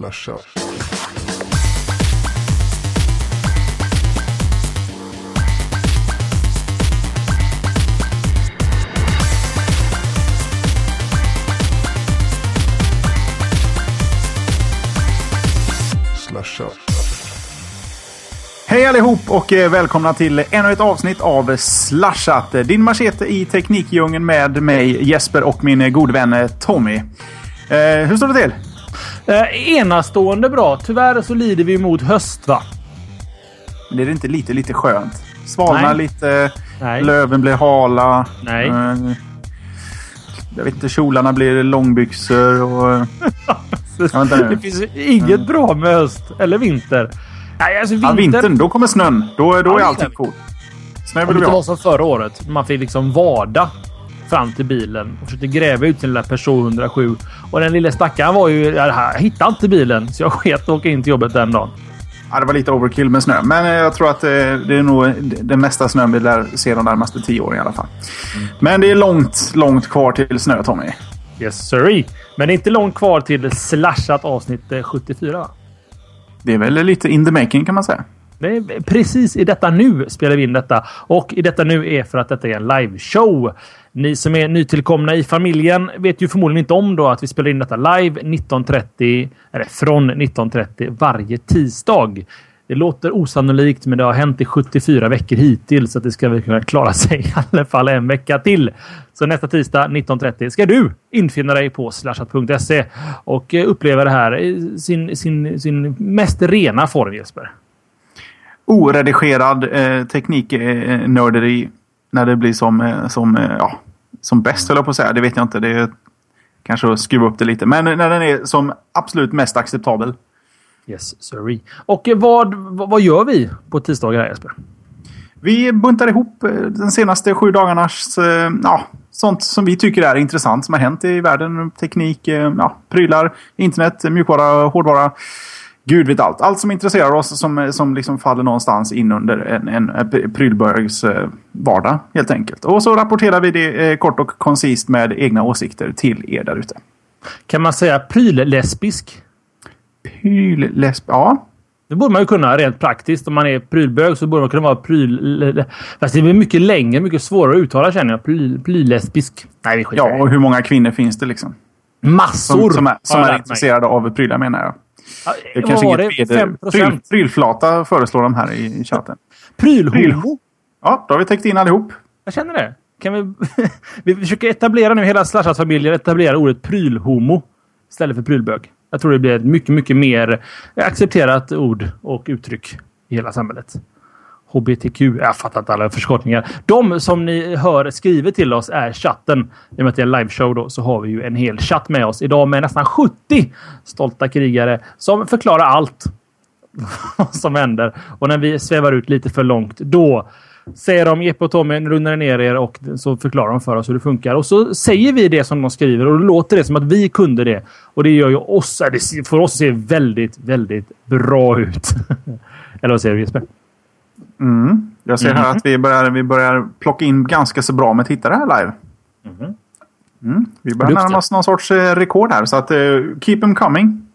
Slasha. Hej allihop och eh, välkomna till ännu ett avsnitt av Slashat. Eh, din machete i teknikdjungeln med mig Jesper och min eh, gode vän Tommy. Eh, hur står det till? Eh, enastående bra. Tyvärr så lider vi mot höst va? Blir det inte lite, lite skönt? Svalnar lite, Nej. löven blir hala. Nej. Eh, jag vet inte, kjolarna blir långbyxor och... Ja. Det finns inget bra med höst eller vinter. Nej, alltså Ja, vinter... vintern, då kommer snön. Då, då är Ja, allting vintern. coolt. Snö vill det vi inte var ha. som förra året. Man fick liksom vada fram till bilen och försökte gräva ut sin lilla Peugeot 107. Och den lilla stackaren var ju... Jag hittade inte bilen, så jag sket och åka in till jobbet den dagen. Ja, det var lite overkill med snö. Men eh, jag tror att eh, det är nog den mesta snön vi lär se de närmaste tio åren i alla fall. Mm. Men det är långt, långt kvar till snö, Tommy. Yes sir. Men det är inte långt kvar till slashat avsnitt eh, 74 va? Det är väl lite in the making kan man säga. Precis i detta nu spelar vi in detta. Och i detta nu är för att detta är en liveshow. Ni som är nytillkomna i familjen vet ju förmodligen inte om då att vi spelar in detta live 19.30, eller från 19.30 varje tisdag. Det låter osannolikt, men det har hänt i 74 veckor hittills, så att det ska väl kunna klara sig i alla fall en vecka till. Så nästa tisdag 19.30 ska du infinna dig på slashat.se och eh, uppleva det här i sin, sin, sin mest rena form, Jesper. Oredigerad eh, tekniknörderi eh, när det blir som, eh, som, eh, ja, som bäst, höll jag på att säga. Det vet jag inte. Det är kanske att skruva upp det lite. Men när den är som absolut mest acceptabel. Yes, sorry. Och eh, vad, vad, gör vi på tisdagar här Jesper? Vi buntar ihop den senaste sju dagarnas ja, sånt som vi tycker är intressant som har hänt i världen. Teknik, ja, prylar, internet, mjukvara, hårdvara. Gud vet allt. Allt som intresserar oss som, som liksom faller någonstans in under en, en, prylbörgs eh, vardag helt enkelt. Och så rapporterar vi det eh, kort och koncist med egna åsikter till er där ute. Kan man säga pryllesbisk? Pryllesb... Ja. Det borde man ju kunna rent praktiskt. Om man är prylbög så borde man kunna vara pryl... Fast det blir mycket längre, mycket svårare att uttala känner jag. Pryl, pryllesbisk. Nej, vi skiter ja, och hur många kvinnor finns det liksom? Massor! Som, som är, som är mig. intresserade av prylar menar jag. Det är kanske var inget det? fel. 5 Pryl, prylflata föreslår de här i, chatten. Prylhomo? Ja, då har vi täckt in allihop. Jag känner det. Kan vi... vi försöker etablera nu, hela Slashat-familjen etablerar ordet prylhomo istället för prylbög. Jag tror det blir ett mycket, mycket mer accepterat ord och uttryck i hela samhället. HBTQ. Jag fattar inte alla förkortningar. De som ni hör skriver till oss är chatten. I och med att det är en liveshow då så har vi ju en hel chatt med oss idag med nästan 70 stolta krigare som förklarar allt vad som händer. Och när vi svävar ut lite för långt, då säger de Jeppe och Tommy, lugna ner er och så förklarar de för oss hur det funkar. Och så säger vi det som de skriver och då låter det som att vi kunde det. Och det gör ju oss, det för oss ser väldigt, väldigt bra ut. Eller vad säger du Jesper? Mm. Jag ser här att vi börjar, vi börjar plocka in ganska så bra med tittare här live. Mm. Vi börjar Duktiga. närma oss någon sorts eh, rekord här. Så att, eh, keep them coming.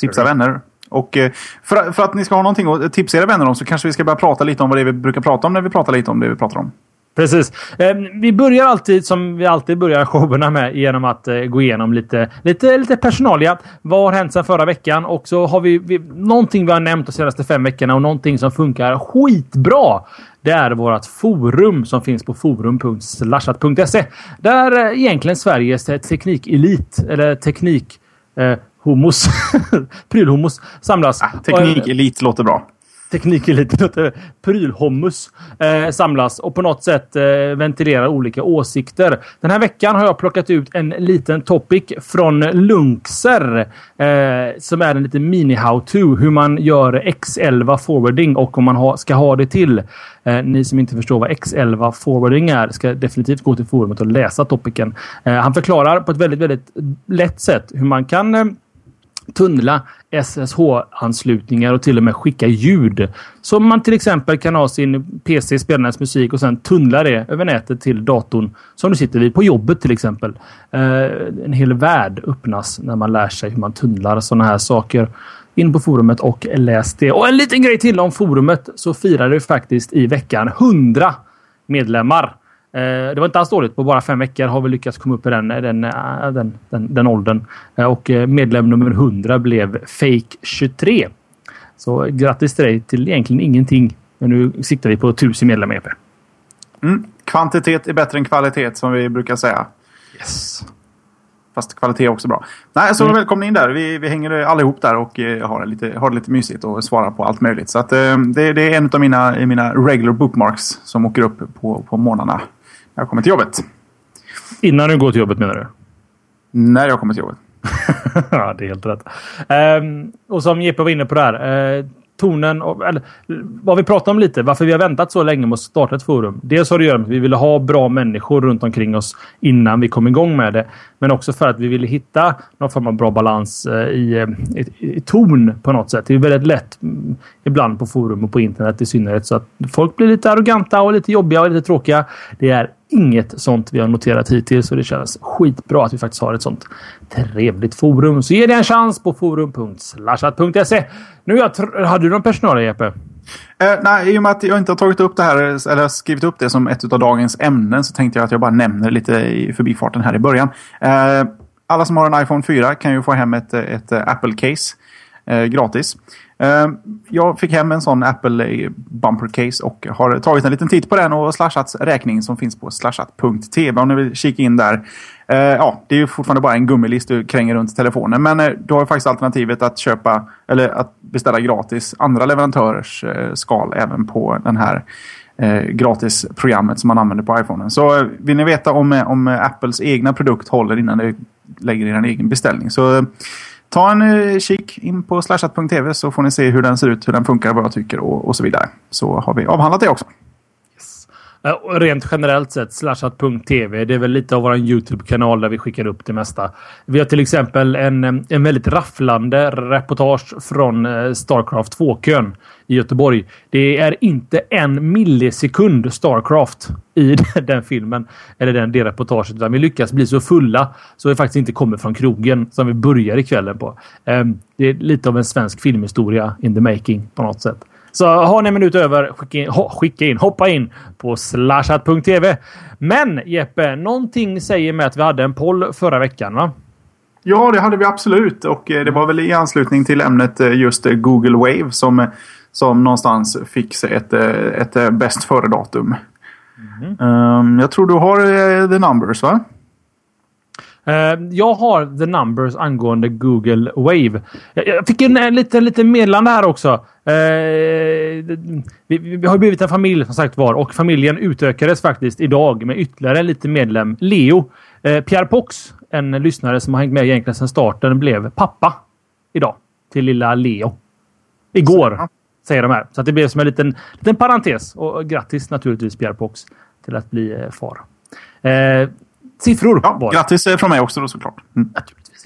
Tipsa vänner. Och eh, för, för att ni ska ha någonting att tipsa era vänner om så kanske vi ska börja prata lite om vad det är vi brukar prata om när vi pratar lite om det vi pratar om. Precis. Eh, vi börjar alltid som vi alltid börjar showerna med genom att eh, gå igenom lite, lite, lite personalia. Vad har hänt sedan förra veckan? Och så har vi, vi någonting vi har nämnt de senaste fem veckorna och någonting som funkar skitbra. Det är vårt forum som finns på forum.slashat.se. Där eh, egentligen Sveriges teknikelit eller teknik eh, homos, prylhomos samlas. Ah, Teknikelit låter bra. Teknikeliten. Eh, prylhommus eh, samlas och på något sätt eh, ventilerar olika åsikter. Den här veckan har jag plockat ut en liten topic från Lunkser eh, som är en liten mini how-to hur man gör X11 forwarding och om man ha, ska ha det till. Eh, ni som inte förstår vad X11 forwarding är ska definitivt gå till forumet och läsa topicen. Eh, han förklarar på ett väldigt, väldigt lätt sätt hur man kan eh, tunnla SSH-anslutningar och till och med skicka ljud. som man till exempel kan ha sin PC spelandes musik och sen tunnla det över nätet till datorn som du sitter vid på jobbet till exempel. Eh, en hel värld öppnas när man lär sig hur man tunnlar sådana här saker. In på forumet och läs det. Och en liten grej till om forumet så firar vi faktiskt i veckan 100 medlemmar. Eh, det var inte alls dåligt. På bara fem veckor har vi lyckats komma upp i den, den, eh, den, den, den åldern. Eh, och medlem nummer 100 blev Fake 23. Så grattis till dig till egentligen ingenting. Men nu siktar vi på 1000 medlemmar EP. Mm. Kvantitet är bättre än kvalitet som vi brukar säga. Yes. Fast kvalitet är också bra. Nej, så mm. välkomna in där. Vi, vi hänger allihop där och har, det lite, har det lite mysigt och svarar på allt möjligt. Så att, det, det är en av mina, mina regular bookmarks som åker upp på, på morgnarna jag kommer till jobbet. Innan du går till jobbet menar du? När jag kommer till jobbet. ja, det är helt rätt. Um, och som Jeppe var inne på där. Uh, tonen, eller vad vi pratade om lite, varför vi har väntat så länge med att starta ett forum. Dels har det att göra med att vi ville ha bra människor runt omkring oss innan vi kom igång med det. Men också för att vi ville hitta någon form av bra balans eh, i, eh, i, i ton på något sätt. Det är väldigt lätt ibland på forum och på internet i synnerhet så att folk blir lite arroganta och lite jobbiga och lite tråkiga. Det är inget sånt vi har noterat hittills och det känns skitbra att vi faktiskt har ett sånt trevligt forum. Så ge det en chans på forum.slashat.se. Nu hade du någon personal Jeppe? Eh, nej, i och med att jag inte har tagit upp det här eller skrivit upp det som ett av dagens ämnen så tänkte jag att jag bara nämner lite i förbifarten här i början. Eh, alla som har en iPhone 4 kan ju få hem ett, ett Apple-case eh, gratis. Ehm, jag fick hem en sån Apple eh, Bumper Case och har tagit en liten titt på den och Slashats räkning som finns på slashat.tv om ni vill kika in där. Ehm, ja, det är ju fortfarande bara en gummilist du kränger runt telefonen. Men eh, du har faktiskt alternativet att köpa eller att beställa gratis andra leverantörers eh, skal även på den här eh, gratisprogrammet som man använder på iPhonen. Så vill ni veta om, om Apples egna produkt håller innan du lägger er egen beställning så ta en eh, kik in på slashat.tv så får ni se hur den ser ut, hur den funkar, vad jag tycker och, och så vidare. Så har vi avhandlat det också. Eh, rent generellt sett, slashat.tv, det är väl lite av vår YouTube-kanal där vi skickar upp det mesta. Vi har till exempel en, eh, en väldigt rafflande reportage från eh, Starcraft 2-kön i Göteborg. Det är inte en millisekund Starcraft i den filmen eller den, det reportaget. Utan vi lyckas bli så fulla så vi faktiskt inte kommer från krogen som vi börjar i kvällen på. Ehm, det är lite av en svensk filmhistoria in the making på något sätt. Så har ni en minut över, skicka in, ho, skicka in hoppa in på slashat.tv. Men Jeppe, någonting säger mig att vi hade en poll förra veckan va? Ja, det hade vi absolut. Och eh, det var väl i anslutning till ämnet eh, just eh, Google Wave som som någonstans fick sig ett, ett bäst före-datum. Mm. Jag tror du har the numbers va? Uh, jag har the numbers angående Google Wave. Jag, fick en, en liten, liten meddelande här också. Uh, vi, vi, har blivit en familj som sagt var och familjen utökades faktiskt idag med ytterligare en liten medlem. Leo. Uh, Pierre Pox, en lyssnare som har hängt med egentligen sedan starten, blev pappa idag till lilla Leo. Igår. Säger de här. Så att det blev som en liten, liten parentes. Och grattis naturligtvis Pierre Pox till att bli eh, far. Eh, siffror ja, var Grattis från mig också då såklart. Mm.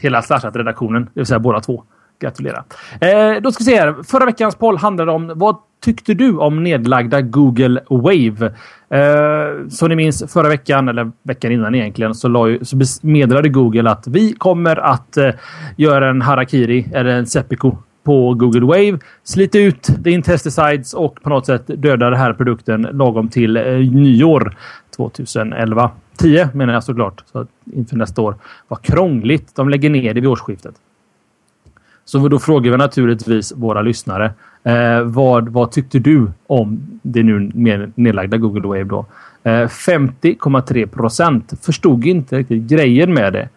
Hela Slashat-redaktionen, det vill säga båda två. Gratulera. Eh, då ska vi se här. Förra veckans poll handlade om vad tyckte du om nedlagda Google Wave? Eh, som ni minns förra veckan, eller veckan innan egentligen, så, la, så meddelade Google att vi kommer att eh, göra en harakiri eller en seppuku på Google Wave, slita ut the intesticides och på något sätt döda den här produkten lagom till eh, nyår 2011. 10 menar jag såklart. Så att inför nästa år. Vad krångligt. De lägger ner det vid årsskiftet. Så då frågar vi naturligtvis våra lyssnare. Eh, vad, vad tyckte du om det nu nedlagda Google Wave då? Eh, 50,3 procent förstod inte riktigt grejen med det.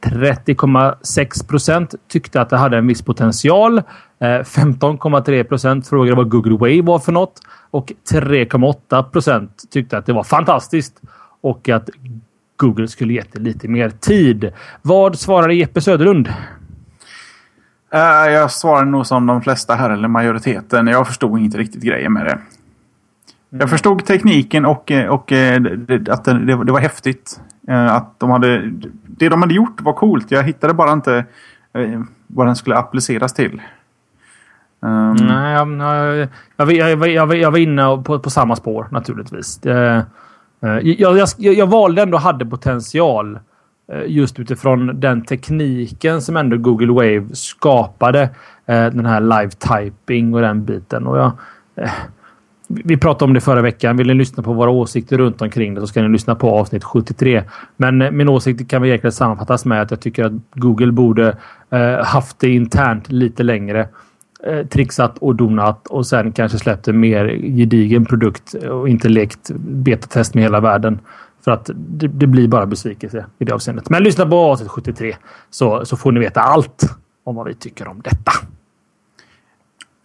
30,6 procent tyckte att det hade en viss potential. Eh, 15,3 procent frågade vad Google Wave var för något och 3,8 procent tyckte att det var fantastiskt och att Google skulle gett det lite mer tid. Vad svarade Jeppe Söderlund? Uh, jag svarar nog som de flesta här, eller majoriteten. Jag förstod inte riktigt grejen med det. Mm. Jag förstod tekniken och, och att det, det var häftigt. Att de hade, det de hade gjort var coolt. Jag hittade bara inte eh, vad den skulle appliceras till. Um, Nej, jag, jag, jag, jag, jag var inne på, på samma spår naturligtvis. Det, Eh, jag, jag, jag valde ändå hade potential eh, just utifrån den tekniken som ändå Google Wave skapade. Eh, den här live typing och den biten. Och jag, vi pratade om det förra veckan. Vill ni lyssna på våra åsikter runt omkring det så ska ni lyssna på avsnitt 73. Men min åsikt kan väl egentligen sammanfattas med att jag tycker att Google borde haft det internt lite längre. Eh, trixat och donat och sen kanske släppt en mer gedigen produkt och inte lekt betatest med hela världen. För att det, det, blir bara besvikelse i det avseendet. Men lyssna på avsnitt 73 så, så får ni veta allt om vad vi tycker om detta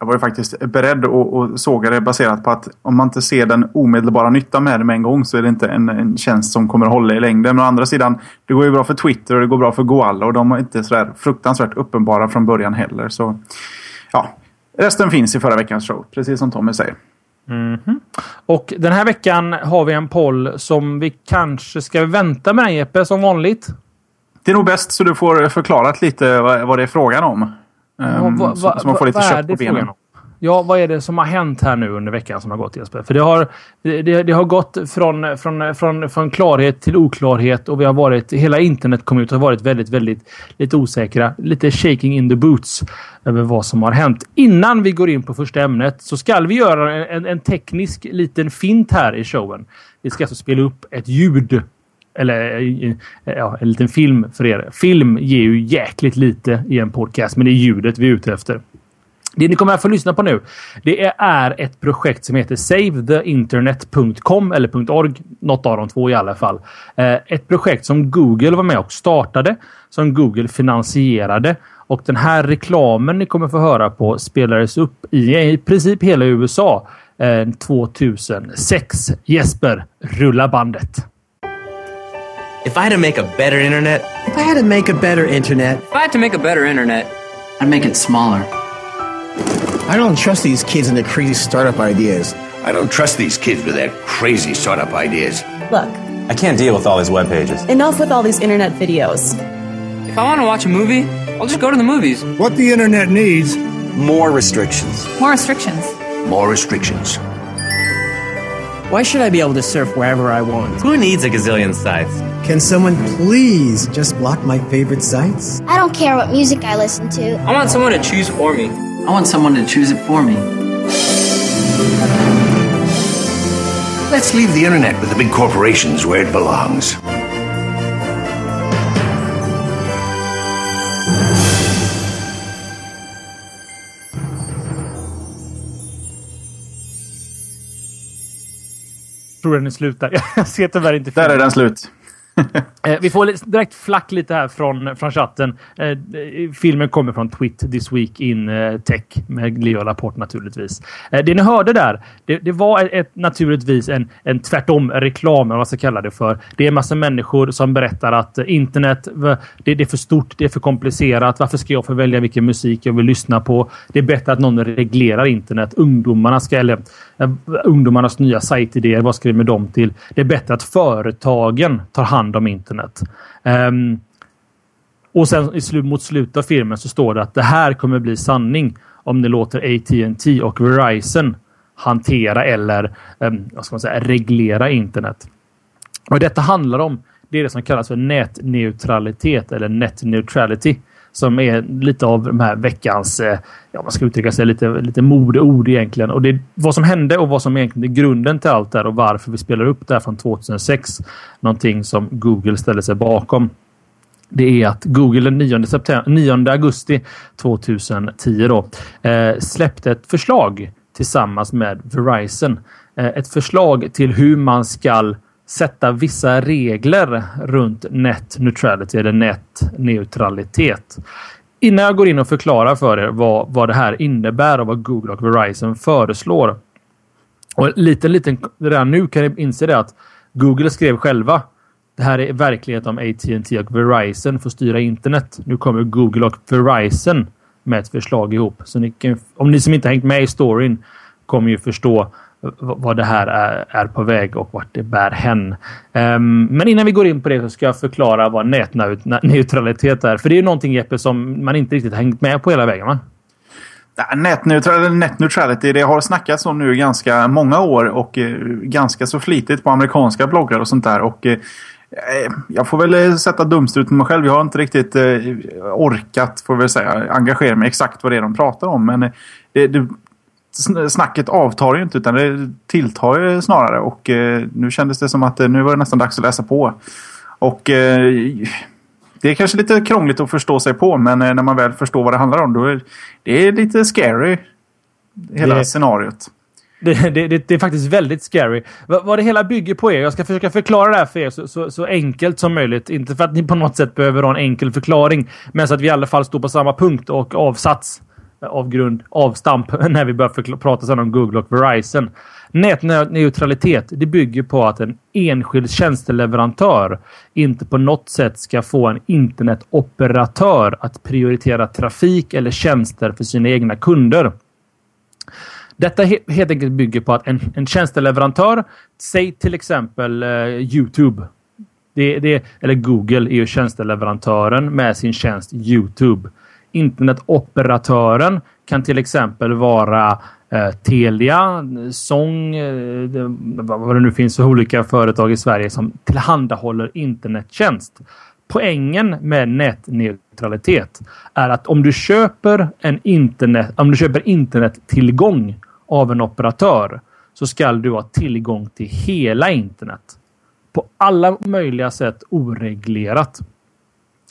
jag var ju faktiskt beredd att såga det baserat på att om man inte ser den omedelbara nyttan med det med en gång så är det inte en, en tjänst som kommer att hålla i längden. Men å andra sidan, det går ju bra för Twitter och det går bra för Goalla och de är inte sådär fruktansvärt uppenbara från början heller. Så ja, resten finns i förra veckans show, precis som Tommy säger. Mm -hmm. Och den här veckan har vi en poll som vi kanske ska vänta med Jeppe, som vanligt. Det är nog bäst så du får förklarat lite vad det är frågan om. Um, va, va, så, man får lite kött på benen. Ja, vad är det som har hänt här nu under veckan som har gått Jesper? För det har, det, det har gått från, från, från, från klarhet till oklarhet och vi har varit, hela internet kom ut och har varit väldigt, väldigt lite osäkra. Lite shaking in the boots över vad som har hänt. Innan vi går in på första ämnet så ska vi göra en, en teknisk liten fint här i showen. Vi ska alltså spela upp ett ljud eller eh, ja, en liten film för er. Film ger ju jäkligt lite i en podcast, men det är ljudet vi är ute efter. Det ni kommer att få lyssna på nu, det är ett projekt som heter SaveTheInternet.com eller .org. Något av de två i alla fall. Eh, ett projekt som Google var med och startade, som Google finansierade och den här reklamen ni kommer få höra på spelades upp i i princip hela USA 2006. Eh, Jesper, rulla bandet. If I had to make a better internet. If I had to make a better internet. If I had to make a better internet. I'd make it smaller. I don't trust these kids and their crazy startup ideas. I don't trust these kids with their crazy startup ideas. Look. I can't deal with all these web pages. Enough with all these internet videos. If I want to watch a movie, I'll just go to the movies. What the internet needs more restrictions. More restrictions. More restrictions. Why should I be able to surf wherever I want? Who needs a gazillion sites? Can someone please just block my favorite sites? I don't care what music I listen to. I want someone to choose for me. I want someone to choose it for me. Let's leave the internet with the big corporations where it belongs. tror den är slut där. Jag ser tyvärr inte. Där är den slut. Eh, vi får direkt flack lite här från, från chatten. Eh, eh, filmen kommer från Twit This Week in eh, Tech med Leo Laporte naturligtvis. Eh, det ni hörde där, det, det var ett, ett, naturligtvis en, en tvärtom reklam, vad man ska kalla det för. Det är en massa människor som berättar att eh, internet, det, det, är för stort, det är för komplicerat. Varför ska jag få välja vilken musik jag vill lyssna på? Det är bättre att någon reglerar internet. Ungdomarna ska, eller Eh, ungdomarnas nya sajtidéer, vad ska vi med dem till? Det är bättre att företagen tar hand om internet. Um, och sen mot slutet av filmen så står det att det här kommer bli sanning om ni låter AT&T och Verizon hantera eller um, vad ska man säga, reglera internet. Vad detta handlar om det är det som kallas för nätneutralitet eller net neutrality som är lite av de här veckans, eh, ja man ska uttrycka sig lite, lite modeord egentligen. Och det vad som hände och vad som egentligen är grunden till allt det här och varför vi spelar upp det här från 2006. Någonting som Google ställer sig bakom. Det är att Google den 9, september, 9 augusti 2010 då, eh, släppte ett förslag tillsammans med Verizon. Eh, ett förslag till hur man skall sätta vissa regler runt net neutrality eller net neutralitet. Innan jag går in och förklarar för er vad, vad det här innebär och vad Google och Verizon föreslår. Och lite, lite, redan nu kan ni inse det att Google skrev själva det här är verklighet om AT&T och Verizon får styra internet. Nu kommer Google och Verizon med ett förslag ihop. Så ni kan, om ni som inte hängt med i storyn kommer ju förstå vad det här är, är, på väg och vart det bär hän. Um, men innan vi går in på det så ska jag förklara vad nätneutralitet är. För det är ju någonting Jeppe som man inte riktigt hängt med på hela vägen va? Netneutral, det har snackats om nu ganska många år och eh, ganska så flitigt på amerikanska bloggar och sånt där. Och, eh, eh jag får väl eh, sätta dumstrut på mig själv. Jag har inte riktigt eh, orkat, får väl säga, engagera mig exakt vad det är de pratar om. Men eh, det, det, snacket avtar ju inte utan det tilltar ju snarare. Och eh, nu kändes det som att nu var det nästan dags att läsa på. Och det är kanske lite krångligt att förstå sig på men när man väl förstår vad det handlar om då är det lite scary. Hela det, scenariot. Det, det, det, är faktiskt väldigt scary. Vad, vad, det hela bygger på är, jag ska försöka förklara det här för er så, så, så, enkelt som möjligt. Inte för att ni på något sätt behöver ha en enkel förklaring, men så att vi i alla fall står på samma punkt och avsats av grund, avstamp när vi börjar prata sen om Google och Verizon. Nätneutralitet det bygger på att en enskild tjänsteleverantör inte på något sätt ska få en internetoperatör att prioritera trafik eller tjänster för sina egna kunder. Detta helt enkelt bygger på att en, en tjänsteleverantör, säg till exempel eh, Youtube. Det, det, eller Google är ju tjänsteleverantören med sin tjänst Youtube. Internetoperatören kan till exempel vara eh, Telia, Song, eh, vad det nu finns för olika företag i Sverige som tillhandahåller internettjänst. Poängen med nätneutralitet är att om du köper en internet, om du köper internettillgång av en operatör så ska du ha tillgång till hela internet. På alla möjliga sätt oreglerat.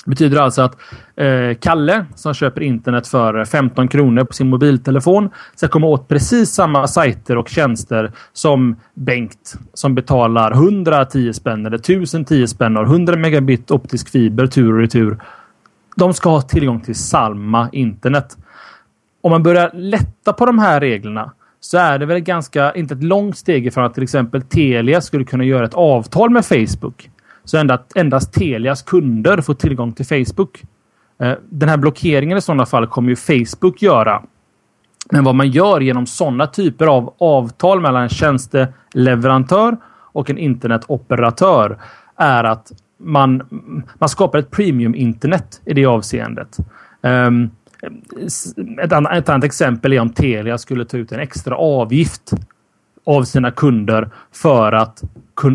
Det betyder alltså att eh, Kalle som köper internet för 15 kronor på sin mobiltelefon ska komma åt precis samma sajter och tjänster som Bengt som betalar 110 spänn eller 1010 spänn och 100 megabit optisk fiber tur och retur. De ska ha tillgång till samma internet. Om man börjar lätta på de här reglerna så är det väl ganska, inte ett långt steg ifrån att till exempel Telia skulle kunna göra ett avtal med Facebook. Så endast, endast Telias kunder får tillgång till Facebook. Eh, den här blockeringen i sådana fall kommer ju Facebook göra. Men vad man gör genom sådana typer av avtal mellan en tjänsteleverantör och en internetoperatör är att man, man skapar ett premium internet i det avseendet. Um, ett, annat, ett annat exempel är om Telia skulle ta ut en extra avgift av sina kunder för att,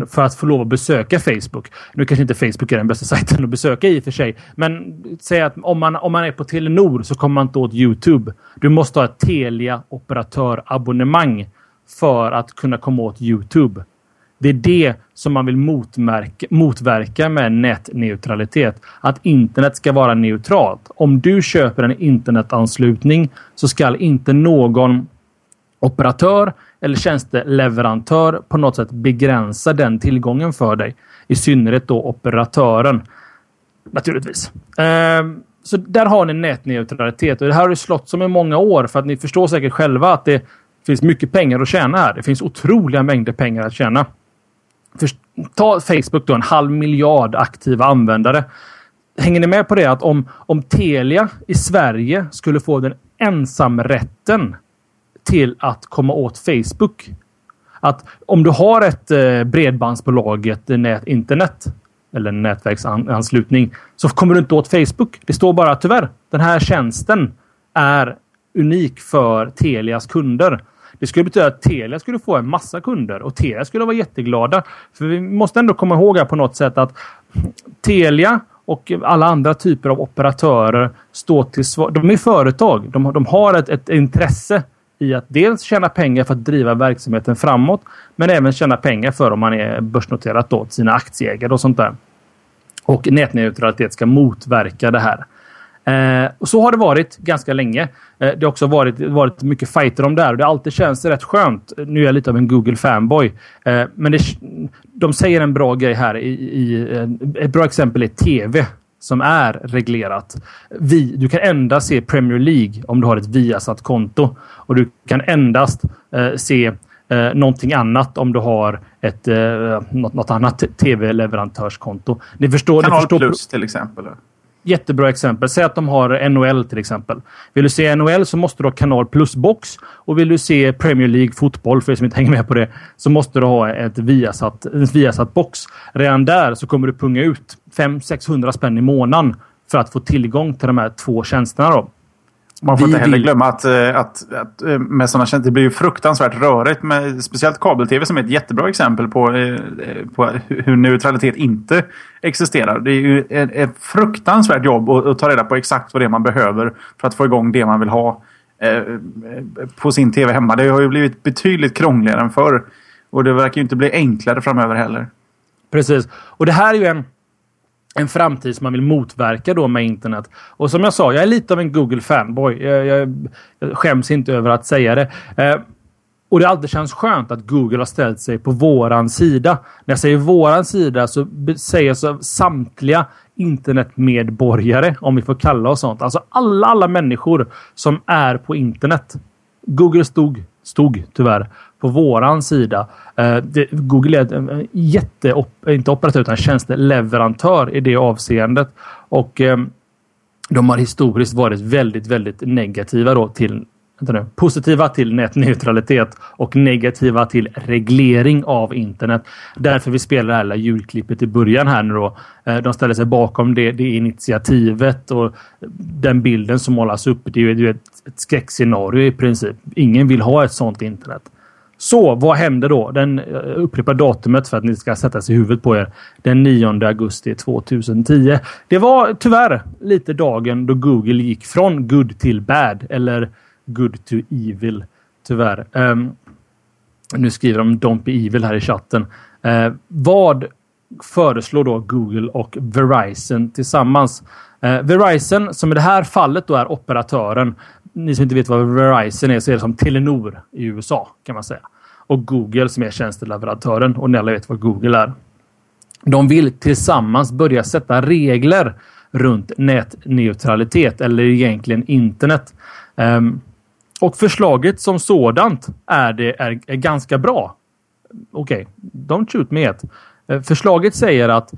för att få lov att besöka Facebook. Nu kanske inte Facebook är den bästa sajten att besöka i och för sig. Men säg att om man, om man är på Telenor så kommer man inte åt Youtube. Du måste ha ett Telia operatörabonnemang för att kunna komma åt Youtube. Det är det som man vill motverka, motverka med nätneutralitet. Att internet ska vara neutralt. Om du köper en internetanslutning så ska inte någon operatör eller tjänsteleverantör på något sätt begränsa den tillgången för dig. I synnerhet då operatören. Naturligtvis. Ehm, så där har ni nätneutralitet och det här har ju slått som i många år för att ni förstår säkert själva att det finns mycket pengar att tjäna här. Det finns otroliga mängder pengar att tjäna. Ta Facebook då, en halv miljard aktiva användare. Hänger ni med på det att om, om Telia i Sverige skulle få den ensamrätten till att komma åt Facebook. Att om du har ett eh, bredbandsbolag, ett nät, internet eller nätverksanslutning så kommer du inte åt Facebook. Det står bara tyvärr. Den här tjänsten är unik för Telias kunder. Det skulle betyda att Telia skulle få en massa kunder och Telia skulle vara jätteglada. För vi måste ändå komma ihåg här på något sätt att Telia och alla andra typer av operatörer står till svar. De är företag. De, de har ett, ett intresse i att dels tjäna pengar för att driva verksamheten framåt, men även tjäna pengar för om man är börsnoterat åt sina aktieägare och sånt där. Och nätneutralitet ska motverka det här. Eh, och så har det varit ganska länge. Eh, det har också varit, varit mycket fighter om det här och det alltid känns rätt skönt. Nu är jag lite av en Google fanboy. Eh, men det, de säger en bra grej här. I, i, eh, ett bra exempel är TV som är reglerat. Vi, du kan endast se Premier League om du har ett Viasat-konto. Och du kan endast eh, se eh, någonting annat om du har ett, eh, något, något annat tv-leverantörskonto. Ni förstår, Kanal ni förstår, Plus till exempel? Jättebra exempel. Säg att de har NHL till exempel. Vill du se NHL så måste du ha kanal plus box. Och vill du se Premier League fotboll, för er som inte hänger med på det, så måste du ha ett Viasat, en Viasat box. Redan där så kommer du punga ut 500-600 spänn i månaden för att få tillgång till de här två tjänsterna. Då. Man får Vi inte heller vill- glömma att, eh, att, att eh, med sådana tjänster, det blir ju fruktansvärt rörigt. Med, speciellt kabel-tv som är ett jättebra exempel på, eh, på hur neutralitet inte existerar. Det är ju ett, ett fruktansvärt jobb att, att ta reda på exakt vad det är man behöver för att få igång det man vill ha på sin tv hemma. Det har ju blivit betydligt krångligare än förr. Och det verkar ju inte bli enklare framöver heller. Precis. Och det här är ju en, en framtid som man vill motverka då med internet. Och som jag sa, jag är lite av en Google-fanboy. Jag, jag, jag skäms inte över att säga det. Eh, och det alltid känns skönt att Google har ställt sig på våran sida. När jag säger våran sida så sägs säger jag så samtliga internetmedborgare, om vi får kalla oss sånt. Alltså alla, alla människor som är på internet. Google stod, stod tyvärr, på våran sida. Eh, det, Google är en jätte, eh, inte operatör utan tjänsteleverantör i det avseendet. Och de har historiskt varit väldigt, väldigt negativa då till nu, positiva till nätneutralitet och negativa till reglering av internet. Därför vi spelar det här lilla julklippet i början här nu då. De ställer sig bakom det, det initiativet och den bilden som målas upp. Det är det är ju ett, ett skräckscenario i princip. Ingen vill ha ett sånt internet. Så vad hände då? Den eh, jag upprepar datumet för att ni ska sätta sig i huvudet på er. Den 9 augusti 2010. Det var tyvärr lite dagen då Google gick från good till bad eller good to evil. Tyvärr. Um, nu skriver de Don't be evil här i chatten. Uh, vad föreslår då Google och Verizon tillsammans? Eh, Verizon, som i det här fallet då är operatören. Ni som inte vet vad Verizon är så är det som Telenor i USA kan man säga. Och Google som är tjänsteleverantören och ni alla vet vad Google är. De vill tillsammans börja sätta regler runt nätneutralitet eller egentligen internet. Um, och förslaget som sådant är, det, är, är ganska bra. Okej, don't shoot me yet. Eh, förslaget säger att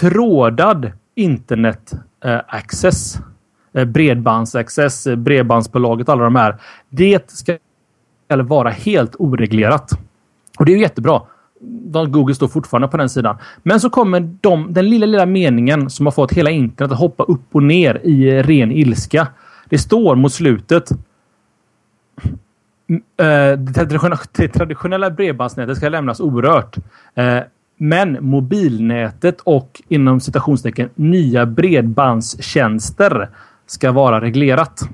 trådad internet eh, access, Eh, bredbandsaccess, eh, Bredbandsbolaget, alla de här. Det ska vara helt oreglerat. Och det är ju jättebra. Google står fortfarande på den sidan. Men så kommer de, den lilla, lilla meningen som har fått hela internet att hoppa upp och ner i ren ilska. Det står mot slutet. Mm, eh, det traditionella, bredbandsnätet ska lämnas orört. Men mobilnätet och inom citationstecken nya bredbandstjänster ska vara reglerat.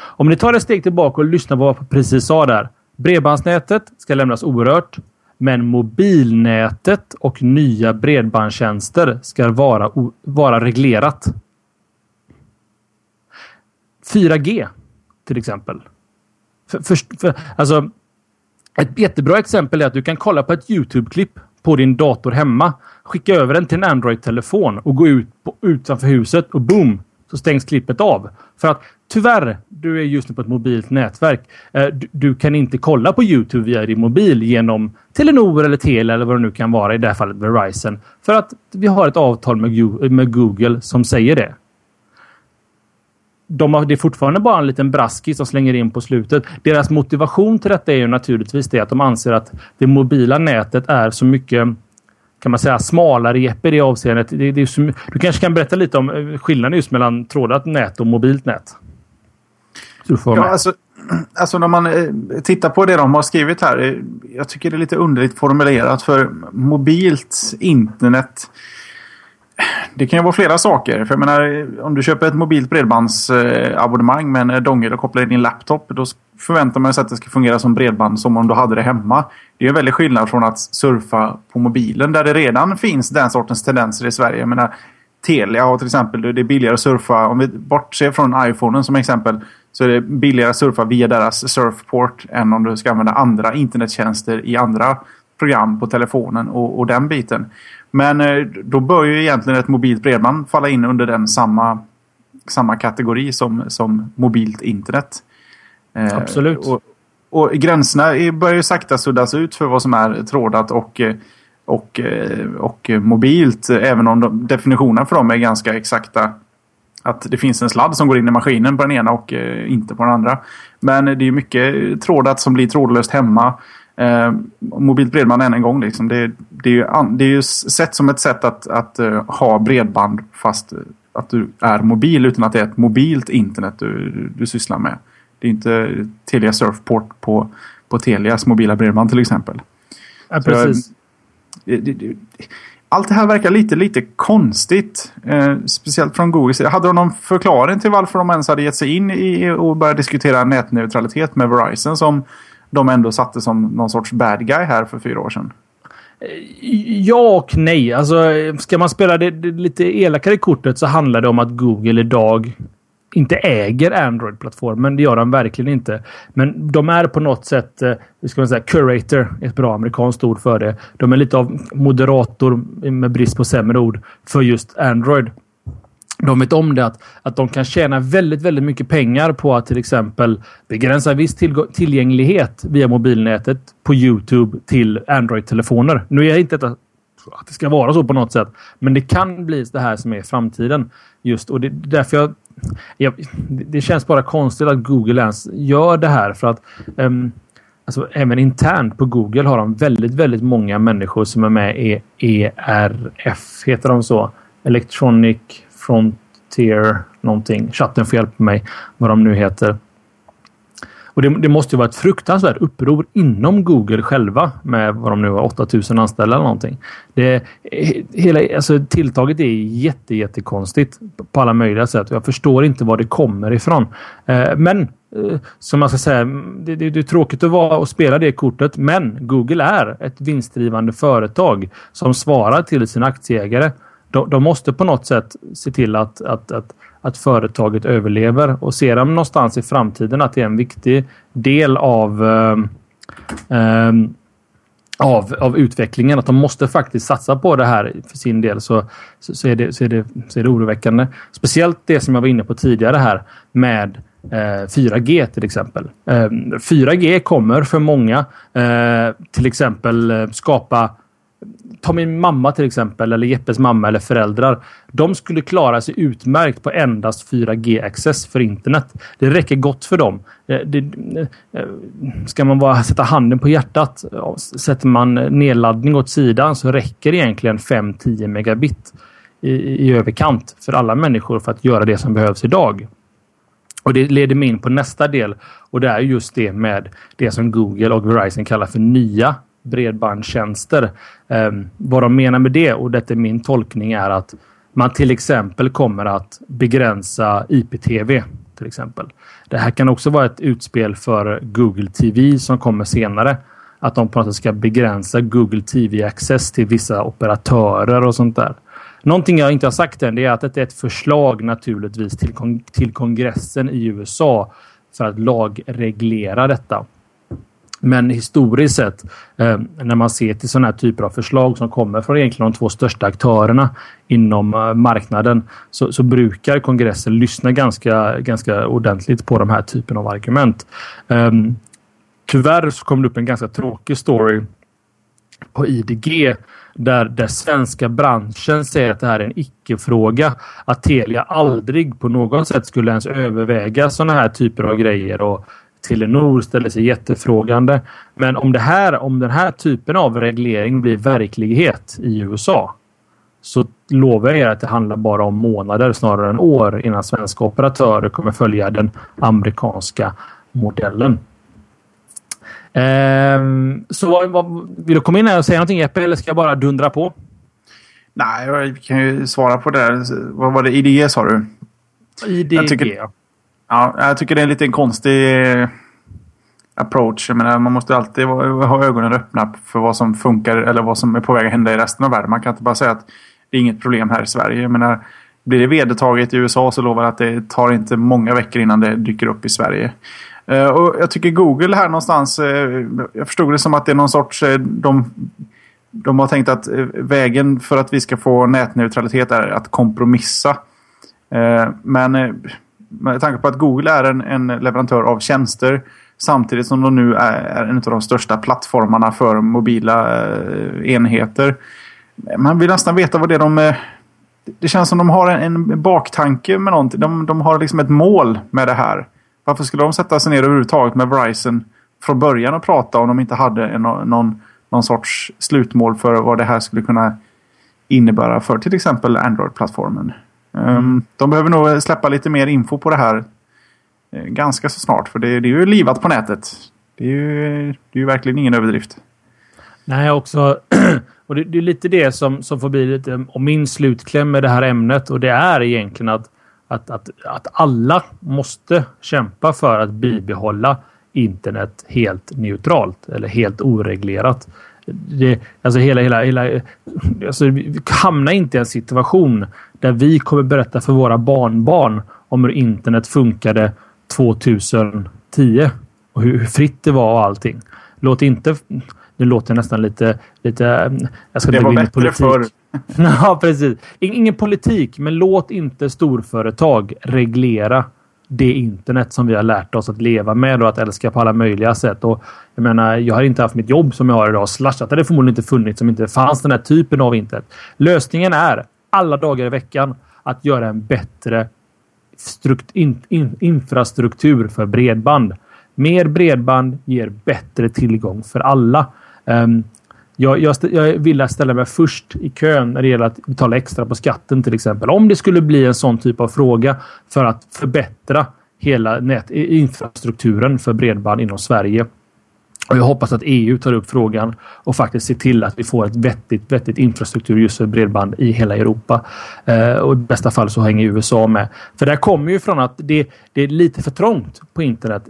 Om ni tar ett steg tillbaka och lyssnar på vad jag precis sa där. Bredbandsnätet ska lämnas orört. Men mobilnätet och nya bredbandstjänster ska vara, vara reglerat. 4G till exempel. För, för, för, alltså, ett jättebra exempel är att du kan kolla på ett Youtube-klipp på din dator hemma. Skicka över den till en Android-telefon och gå ut på, utanför huset och boom! Så stängs klippet av. För att tyvärr, du är just nu på ett mobilt nätverk. Eh, Du, du kan inte kolla på Youtube via din mobil genom Telenor eller Telia eller vad det nu kan vara. I det här fallet Verizon. För att vi har ett avtal med, med Google som säger det de har, det är fortfarande bara en liten braskis som slänger in på slutet. Deras motivation till detta är ju naturligtvis det att de anser att det mobila nätet är så mycket kan man säga smalare Jeppe i det avseendet. Det, det my- du kanske kan berätta lite om eh, skillnaden just mellan trådat nät och mobilt nät? Ja, alltså, alltså när man eh, tittar på det de har skrivit här. eh, Jag tycker det är lite underligt formulerat för mobilt internet. Det kan ju vara flera saker. För jag menar, om du köper ett mobilt bredbandsabonnemang med en dongel och kopplar in din laptop. Då förväntar man sig att det ska fungera som bredband som om du hade det hemma. Det är en väldig skillnad från att surfa på mobilen där det redan finns den sortens tendenser i Sverige. Jag menar, Telia har till exempel, det är billigare att surfa, om vi bortser från iPhonen som exempel, så är det billigare att surfa via deras surfport än om du ska använda andra internettjänster i andra program på telefonen och, och den biten. Men eh, då bör ju egentligen ett mobilt bredband falla in under den samma, samma kategori som, som mobilt internet. Eh, Absolut. Och, och gränserna börjar ju sakta suddas ut för vad som är trådat och, eh, och, och mobilt. Även om de, definitionen för dem är ganska exakta. Att det finns en sladd som går in i maskinen på den ena och inte på den andra. Men det är mycket trådat som blir trådlöst hemma. Eh, mobilt bredband än en gång. Liksom. Det, det, är ju, det är ju sett som ett sätt att, att uh, ha bredband fast att du är mobil utan att det är ett mobilt internet du, du sysslar med. Det är inte Telia Surfport på, på Telias mobila bredband till exempel. Ja, precis. Jag, det, det, allt det här verkar lite, lite konstigt. Eh, speciellt från Google sida. Hade de någon förklaring till varför de ens hade gett sig in i och börjat diskutera nätneutralitet med Verizon som de ändå satte som någon sorts bad guy här för fyra år sedan? Eh, ja och nej. Alltså, ska man spela det, det lite elakare kortet så handlar det om att Google idag inte äger Android-plattformen. Det gör de verkligen inte. Men de är på något sätt, eh, hur ska man säga, curator, ett bra amerikanskt ord för det. De är lite av moderator, med brist på sämre ord, för just Android. De vet om det att, att de kan tjäna väldigt, väldigt mycket pengar på att till exempel begränsa viss tillgänglighet via mobilnätet på Youtube till Android-telefoner. Nu är jag inte detta att det ska vara så på något sätt, men det kan bli det här som är framtiden. Just och det är därför jag, jag det känns bara konstigt att Google ens gör det här för att um, Alltså, även internt på Google har de väldigt, väldigt många människor som är med i ERF, heter de så? Electronic Frontier någonting. Chatten får hjälpa mig vad de nu heter. Och det, det, måste ju vara ett fruktansvärt uppror inom Google själva med vad de nu har 8000 anställda eller någonting. Det, hela, alltså, tilltaget är jätte, jättekonstigt på alla möjliga sätt. Jag förstår inte var det kommer ifrån. Eh, men eh, som man ska säga, det, det, det, är tråkigt att vara och spela det kortet, men Google är ett vinstdrivande företag som svarar till sina aktieägare de, de, måste på något sätt se till att, att, att, att företaget överlever och ser de någonstans i framtiden att det är en viktig del av eh, eh, av, av utvecklingen. Att de måste faktiskt satsa på det här för sin del så, så, så, är, det, så, är, det, så är det oroväckande. Speciellt det som jag var inne på tidigare här med eh, 4G till exempel. Eh, 4G kommer för många eh, till exempel eh, skapa ta min mamma till exempel, eller Jeppes mamma eller föräldrar. De skulle klara sig utmärkt på endast 4G-access för internet. Det räcker gott för dem. Eh, det, eh, ska man bara sätta handen på hjärtat. Sätter man nedladdning åt sidan så räcker egentligen 5-10 megabit i, i överkant för alla människor för att göra det som behövs idag. Och Det leder mig in på nästa del och det är just det med det som Google och Verizon kallar för nya bredbandstjänster. Eh, vad de menar med det, och detta är min tolkning, är att man till exempel kommer att begränsa IPTV. Till exempel. Det här kan också vara ett utspel för Google TV som kommer senare. Att de på något sätt ska begränsa Google TV Access till vissa operatörer och sånt där. Någonting jag inte har sagt än är att det är ett förslag naturligtvis till, kong till kongressen i USA för att lagreglera detta. Men historiskt sett, eh, när man ser till sådana här typer av förslag som kommer från egentligen de två största aktörerna inom eh, marknaden så, så, brukar kongressen lyssna ganska, ganska ordentligt på de här typen av argument. Eh, tyvärr så kom det upp en ganska tråkig story på IDG där, där svenska branschen säger att det här är en icke-fråga. Att Telia aldrig på något sätt skulle ens överväga sådana här typer av grejer och Telenor ställer sig jättefrågande. Men om, det här, om den här typen av reglering blir verklighet i USA så lovar jag er att det handlar bara om månader snarare än år innan svenska operatörer kommer följa den amerikanska modellen. Ehm, så vad, vad, vill du komma in här och säga någonting Jeppe eller ska jag bara dundra på? Nej, jag kan ju svara på det. Vad var det? IDG sa du? IDG, jag tycker, Ja, jag tycker det är en lite konstig eh, approach. Jag menar, man måste alltid ha ögonen öppna för vad som funkar eller vad som är på väg att hända i resten av världen. Man kan inte bara säga att det är inget problem här i Sverige. Jag menar, blir det vedertaget i USA så lovar jag att det tar inte många veckor innan det dyker upp i Sverige. Eh, och jag tycker Google här någonstans, eh, jag förstod det som att det är någon sorts, de, de har tänkt att vägen för att vi ska få nätneutralitet är att kompromissa. Men med tanke på att Google är en, en leverantör av tjänster Samtidigt som de nu är, är en av de största plattformarna för mobila eh, enheter. Man vill nästan veta vad det är de... Eh, det känns som de har en, en baktanke med någonting. De, de har liksom ett mål med det här. Varför skulle de sätta sig ner överhuvudtaget med Verizon från början och prata om de inte hade en, någon, någon sorts slutmål för vad det här skulle kunna innebära för till exempel Android-plattformen. Mm. De behöver nog släppa lite mer info på det här eh, ganska så snart. För det, det är ju livat på nätet. Det är ju, det är ju verkligen ingen överdrift. Nej, också... och det, det, är lite det som, som får bli lite och min slutkläm med det här ämnet. Och det är egentligen att, att, att, att alla måste kämpa för att bibehålla internet helt neutralt eller helt oreglerat. Det, alltså hela, hela, hela, alltså hamna inte i en situation där vi kommer berätta för våra barnbarn om hur internet funkade 2010 och hur, fritt det var och allting. Låt inte... Nu låter nästan lite... lite jag ska det var bättre förr. ja, precis. Ingen politik, men låt inte storföretag reglera det internet som vi har lärt oss att leva med och att älska på alla möjliga sätt. Och jag menar, jag har inte haft mitt jobb som jag har idag. Slashat hade förmodligen inte funnits om inte fanns den här typen av internet. Lösningen är alla dagar i veckan att göra en bättre in, in, infrastruktur för bredband. Mer bredband ger bättre tillgång för alla. Um, jag, jag, jag vill ställa mig först i kön när det gäller att betala extra på skatten till exempel. Om det skulle bli en sån typ av fråga för att förbättra hela nät, infrastrukturen för bredband inom Sverige och jag hoppas att EU tar upp frågan och faktiskt ser till att vi får ett vettigt, vettigt infrastruktur just för bredband i hela Europa. Eh, och i bästa fall så hänger USA med. För det här kommer ju från att det, det är lite för trångt på internet.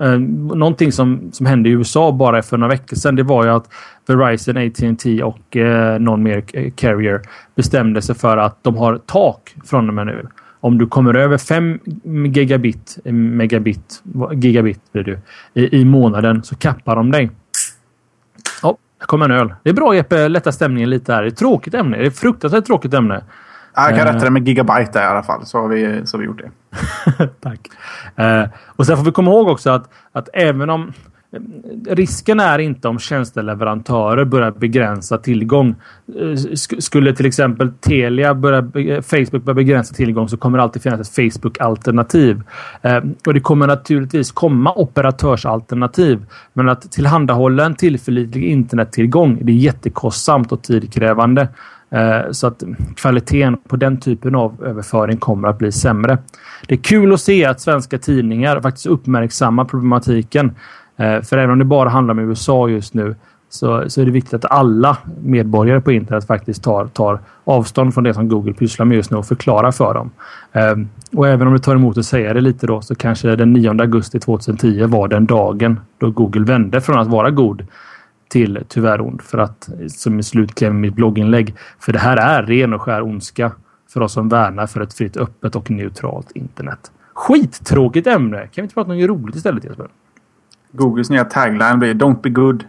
Eh, någonting som, som hände i USA bara för några veckor sedan det var ju att Verizon, AT&T och eh, någon mer eh, carrier bestämde sig för att de har tak från och med nu. Om du kommer över 5 gigabit, megabit, gigabit blir du, i, i månaden så kappar de dig. Ja, oh, här kommer en öl. Det är bra Jeppe, lätta stämningen lite här. Det är ett tråkigt ämne. Det är ett fruktansvärt tråkigt ämne. Jag kan rätta det med gigabyte där i alla fall. Så har vi, så har vi gjort det. Tack. Uh, och sen får vi komma ihåg också att, att även om risken är inte om tjänsteleverantörer börjar begränsa tillgång. Eh, skulle till exempel Telia börja, Facebook börja begränsa tillgång så kommer det alltid finnas ett Facebook-alternativ. Eh, och det kommer naturligtvis komma operatörsalternativ. Men att tillhandahålla en tillförlitlig internettillgång det är jättekostsamt och tidkrävande. Eh, så att kvaliteten på den typen av överföring kommer att bli sämre. Det är kul att se att svenska tidningar faktiskt uppmärksammar problematiken. Eh, för även om det bara handlar om USA just nu så, så är det viktigt att alla medborgare på internet faktiskt tar, tar avstånd från det som Google pysslar med just nu och förklarar för dem. Ehm, och även om det tar emot att säga det lite då så kanske den 9 augusti 2010 var den dagen då Google vände från att vara god till tyvärr ond. För att, som i slutkläm i mitt blogginlägg, för det här är ren och skär ondska för oss som värnar för ett fritt, öppet och neutralt internet. Skittråkigt ämne! Kan vi inte prata om något roligt istället Jesper? Googles nya tagline blir Don't be good.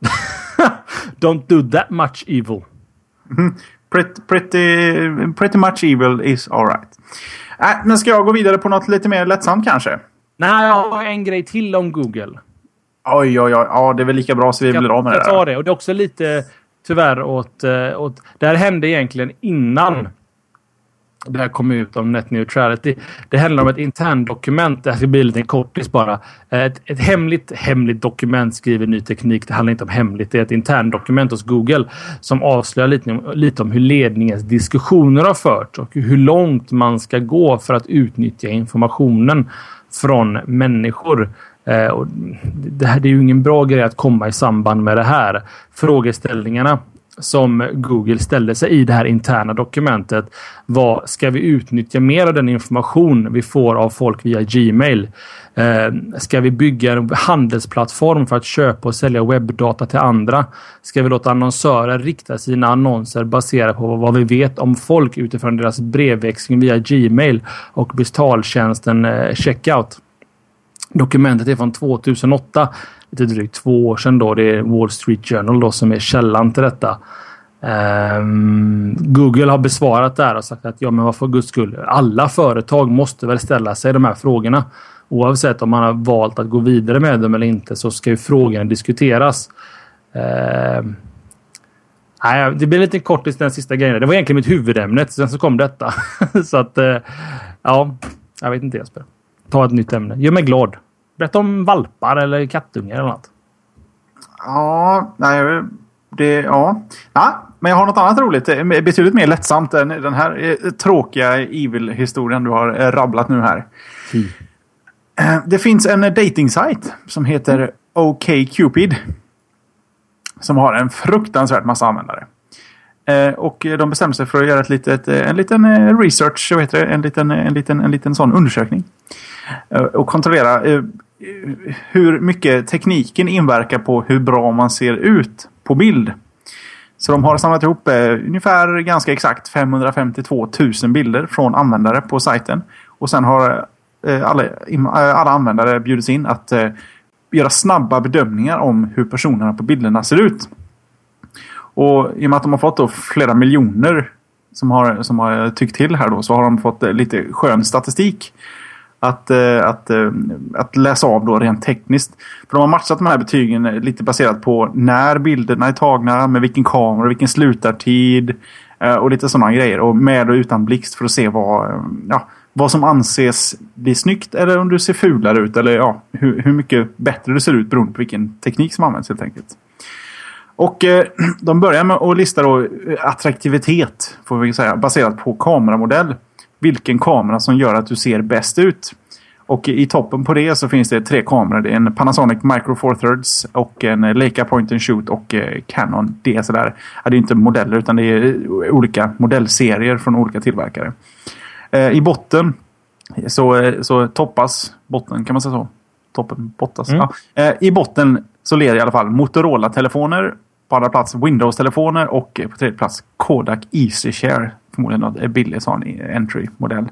Don't do that much evil. Mm-hmm. pretty, pretty, pretty much evil is alright. Äh, men ska jag gå vidare på något lite mer lättsamt kanske? Nej, jag har en grej till om Google. Oj, oj, oj. Ja, det är väl lika bra så vi blir av med det Jag tar det. Och det är också lite tyvärr åt... Eh, åt det här hände egentligen innan det här kom ut om net neutrality. Det handlar om ett interndokument. Det här ska bli en liten kortis bara. Ett, ett hemligt, hemligt dokument skriver Ny Teknik. Det handlar inte om hemligt. Det är ett interndokument hos Google som avslöjar lite, lite om hur ledningens diskussioner har förts och hur långt man ska gå för att utnyttja informationen från människor. Eh, och det här det är ju ingen bra grej att komma i samband med det här. Frågeställningarna som Google ställde sig i det här interna dokumentet var ska vi utnyttja mer av den information vi får av folk via Gmail? Eh, ska vi bygga en handelsplattform för att köpa och sälja webbdata till andra? Ska vi låta annonsörer rikta sina annonser baserat på vad vi vet om folk utifrån deras brevväxling via Gmail och betaltjänsten eh, Checkout? Dokumentet är från 2008 lite drygt två år sedan. Då. Det är Wall Street Journal då, som är källan till detta. Um, Google har besvarat det här och sagt att ja, men varför guds skull? Alla företag måste väl ställa sig de här frågorna. oavsett om man har valt att gå vidare med dem eller inte så ska ju frågan diskuteras. Ehm, nej, det blir lite kortis den sista grejen. Det var egentligen mitt huvudämne. Sen så kom detta. så att eh, ja, jag vet inte Jesper. Ta ett nytt ämne. Gör mig glad. Berätta om valpar eller kattungar eller något. Ja, nej, det, ja. ja. Men jag har något annat roligt. Betydligt mer lättsamt än den här eh, tråkiga Evil-historien du har eh, rabblat nu här. Eh, Det finns en dating-sajt som heter OkCupid. Som har en fruktansvärt massa användare. Och de bestämde sig för att göra ett litet, en liten research, vad heter det? En liten, en liten, en liten sån undersökning. Och kontrollera hur mycket tekniken inverkar på hur bra man ser ut på bild. Så de har samlat ihop eh, ungefär ganska exakt 552 000 bilder från användare på sajten. Och sen har eh, alla, eh, alla användare bjudits in att eh, göra snabba bedömningar om hur personerna på bilderna ser ut. Och i och med att de har fått då flera miljoner som har, som har tyckt till här då så har de fått eh, lite skön statistik att, eh, att, eh, att läsa av då rent tekniskt. För de har matchat de här betygen lite baserat på när bilderna är tagna, med vilken kamera, vilken slutartid eh, och lite sådana grejer. Och med och utan blixt för att se vad, ja, vad som anses bli snyggt eller om du ser fulare ut. Eller ja, hur, hur mycket bättre du ser ut beroende på vilken teknik som används helt enkelt. Och eh, de börjar med att lista då attraktivitet, får vi säga, baserat på kameramodell. Vilken kamera som gör att du ser bäst ut. Och i toppen på det så finns det tre kameror. Det är en Panasonic Micro Four Thirds och en Leica Point and Shoot och eh, Canon DSLR. Ja, det är inte modeller utan det är olika modellserier från olika tillverkare. Eh, I botten så, eh, så toppas botten, kan man säga så? Toppen bottas. Mm. Ja. I botten så leder i alla fall Motorola-telefoner. På andra plats Windows-telefoner och på tredje plats Kodak EasyShare. Förmodligen något billig sån entry-modell.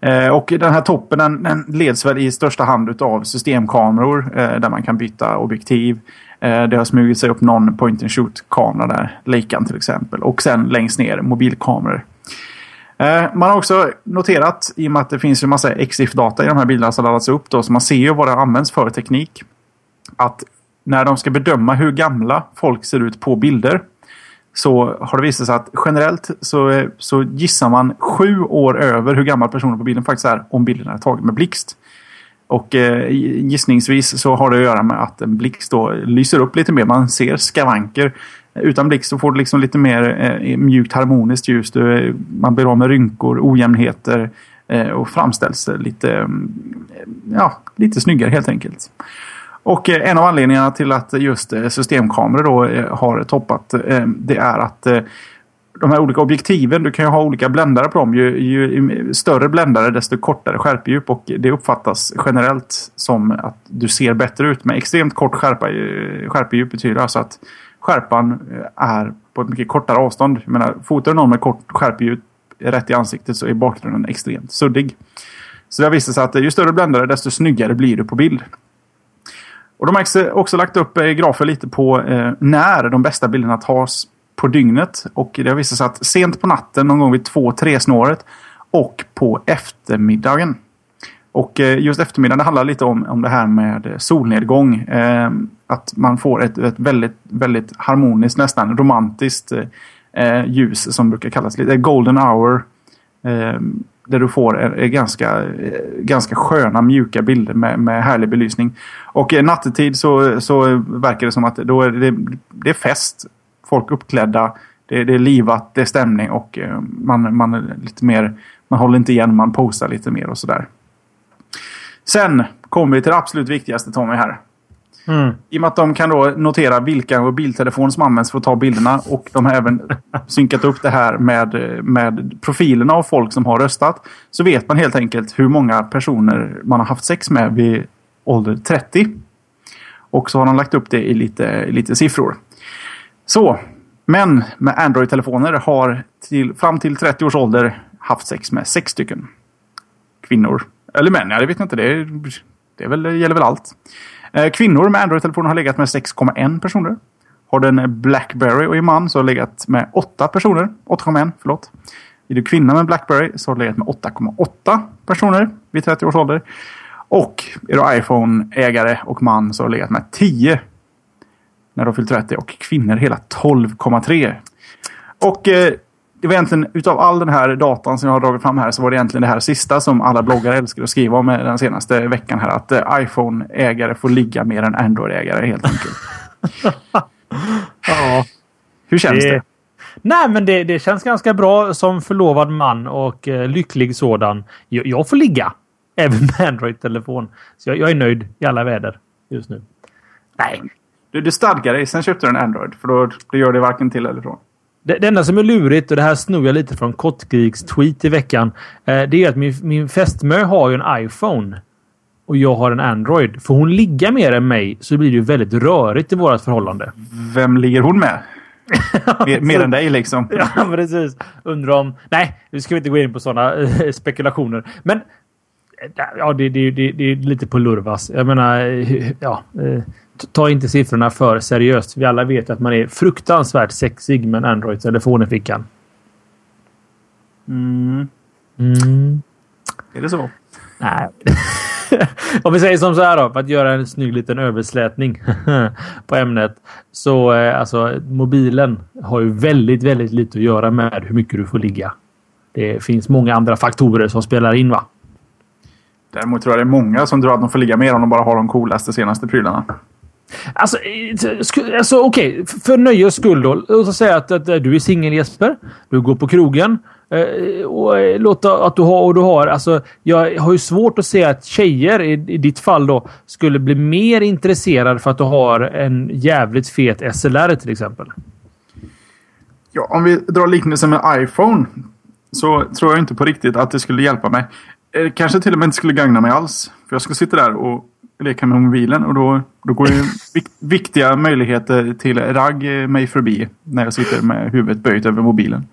Eh, och den här toppen den, den leds väl i största hand av systemkameror eh, där man kan byta objektiv. Eh, det har smugit sig upp någon point and shoot-kamera där. Leican till exempel. Och sen längst ner mobilkameror. Eh, Man har också noterat, i och med att det finns en massa EXIF-data i de här bilderna som laddats upp, då, så man ser ju vad det används för teknik. Att när de ska bedöma hur gamla folk ser ut på bilder så har det visat sig att generellt så, så gissar man sju år över hur gammal personen på bilden faktiskt är om bilden är tagen med blixt. Och eh, gissningsvis så har det att göra med att en blixt då lyser upp lite mer. Man ser skavanker. Utan blixt så får du liksom lite mer eh, mjukt harmoniskt ljus. Du, eh, man blir av med rynkor, ojämnheter eh, och framställs lite, mm, ja, lite snyggare helt enkelt. Och eh, en av anledningarna till att just eh, systemkameror då eh, har toppat det är att de här olika objektiven, du kan ju ha olika bländare på dem. Ju, ju större bländare desto kortare skärpedjup och det uppfattas generellt som att du ser bättre ut. Med extremt kort skärpa, eh, skärpedjup betyder alltså att skärpan är på ett mycket kortare avstånd. Jag menar, fotar du någon med kort skärpedjup rätt i ansiktet så är bakgrunden extremt suddig. Så det har visat sig att ju större bländare desto snyggare blir du på bild. Och de har också lagt upp eh, grafer lite på eh, när de bästa bilderna tas på dygnet. Och det har visat sig att sent på natten, någon gång vid två tre snåret och på eftermiddagen. Och eh, just eftermiddagen det handlar lite om, om det här med solnedgång. Eh, att man får ett, ett väldigt, väldigt harmoniskt, nästan romantiskt eh, ljus som brukar kallas lite eh, golden hour. Eh, där du får är, är ganska, eh, ganska sköna mjuka bilder med, med härlig belysning. Och eh, nattetid så, så verkar det som att då är det, det är fest. Folk uppklädda. Det, det är livat, det är stämning och eh, man, man är lite mer... Man håller inte igen, man posar lite mer och sådär. Sen kommer vi till det absolut viktigaste Tommy här. Mm. I och med att de kan då notera vilka mobiltelefoner som används för att ta bilderna. Och de har även synkat upp det här med, med profilerna av folk som har röstat. Så vet man helt enkelt hur många personer man har haft sex med vid ålder 30. Och så har de lagt upp det i lite, lite siffror. Så, män med Android-telefoner har till, fram till 30 års ålder haft sex med sex stycken kvinnor. Eller män, ja, det vet jag inte. Det, det är väl, gäller väl allt. Eh, kvinnor med Android-telefoner har legat med 6,1 personer. Har den Blackberry och är man så har legat med 8 personer. 8,1 förlåt. Är du kvinna med Blackberry så har du legat med 8,8 personer vid 30 års ålder. Och är du iPhone-ägare och man så har du legat med 10 när du har fyllt 30 och kvinnor hela 12,3. Och eh, det var egentligen utav all den här datan som jag har dragit fram här så var det egentligen det här sista som alla bloggare älskar att skriva om den senaste veckan här. Att eh, iPhone-ägare får ligga mer än Android-ägare helt enkelt. ja. Hur känns det? det? Nej, men det, det, känns ganska bra som förlovad man och eh, lycklig sådan. Jag, jag, får ligga. Även med Android-telefon. Så jag, jag, är nöjd i alla väder just nu. Nej. Du, du stadgar dig, sen köpte du en Android. För då, då gör det varken till eller från. Det, det enda som är lurigt, och det här snor jag lite från Kottgriks tweet i veckan. Eh, det är att min, min fästmö har ju en iPhone. Och jag har en Android. Får hon ligga mer än mig så blir det ju väldigt rörigt i vårt förhållande. Vem ligger hon med? mer, mer än dig liksom. ja, precis. Undrar om... Nej, nu ska vi inte gå in på sådana äh, spekulationer. Men eh, ja, det, det, det, det, är lite på lurvas. Jag menar, eh, ja. Eh, ta inte siffrorna för seriöst. Vi alla vet att man är fruktansvärt sexig med en Android-telefon i fickan. Mm. Mm. Är det så? Nej. Om vi säger som så här då, för att göra en snygg liten överslätning på ämnet. Så eh, alltså mobilen har ju väldigt, väldigt lite att göra med hur mycket du får ligga. Det finns många andra faktorer som spelar in va? Däremot tror jag det är många som tror att de får ligga mer om de bara har de coolaste senaste prylarna. Alltså, eh, alltså okej. Okay. För nöjes skull då. Låt oss säga att, att, du är singel Jesper. Du går på krogen. Eh, och eh, låta att du har och du har. Alltså, jag har ju svårt att se att tjejer i, i ditt fall då skulle bli mer intresserade för att du har en jävligt fet SLR till exempel. Ja, om vi drar liknelsen med iPhone så tror jag inte på riktigt att det skulle hjälpa mig. Kanske till och med inte skulle gagna mig alls. För jag ska sitta där och leka med mobilen och då, då går ju viktiga möjligheter till ragg mig förbi när jag sitter med huvudet böjt över mobilen.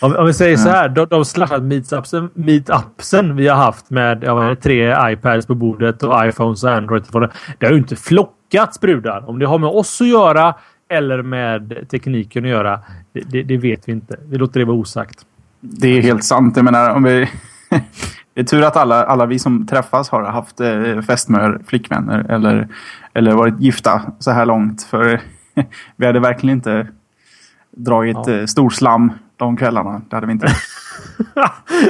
Om, om vi säger så här, de, de slashat meetupsen, meetupsen vi har haft med ja, tre iPads på bordet och iPhones och Android-telefoner. Det har ju inte flockats brudar. Om det har med oss att göra eller med tekniken att göra, det, det, det vet vi inte. Vi låter det vara osagt. Det är helt sant. Jag menar, om vi... Det är tur att alla, alla vi som träffas har haft eh, fästmör, flickvänner eller, eller varit gifta så här långt. För vi hade verkligen inte dragit ja. eh, storslam de kvällarna. Det hade vi inte.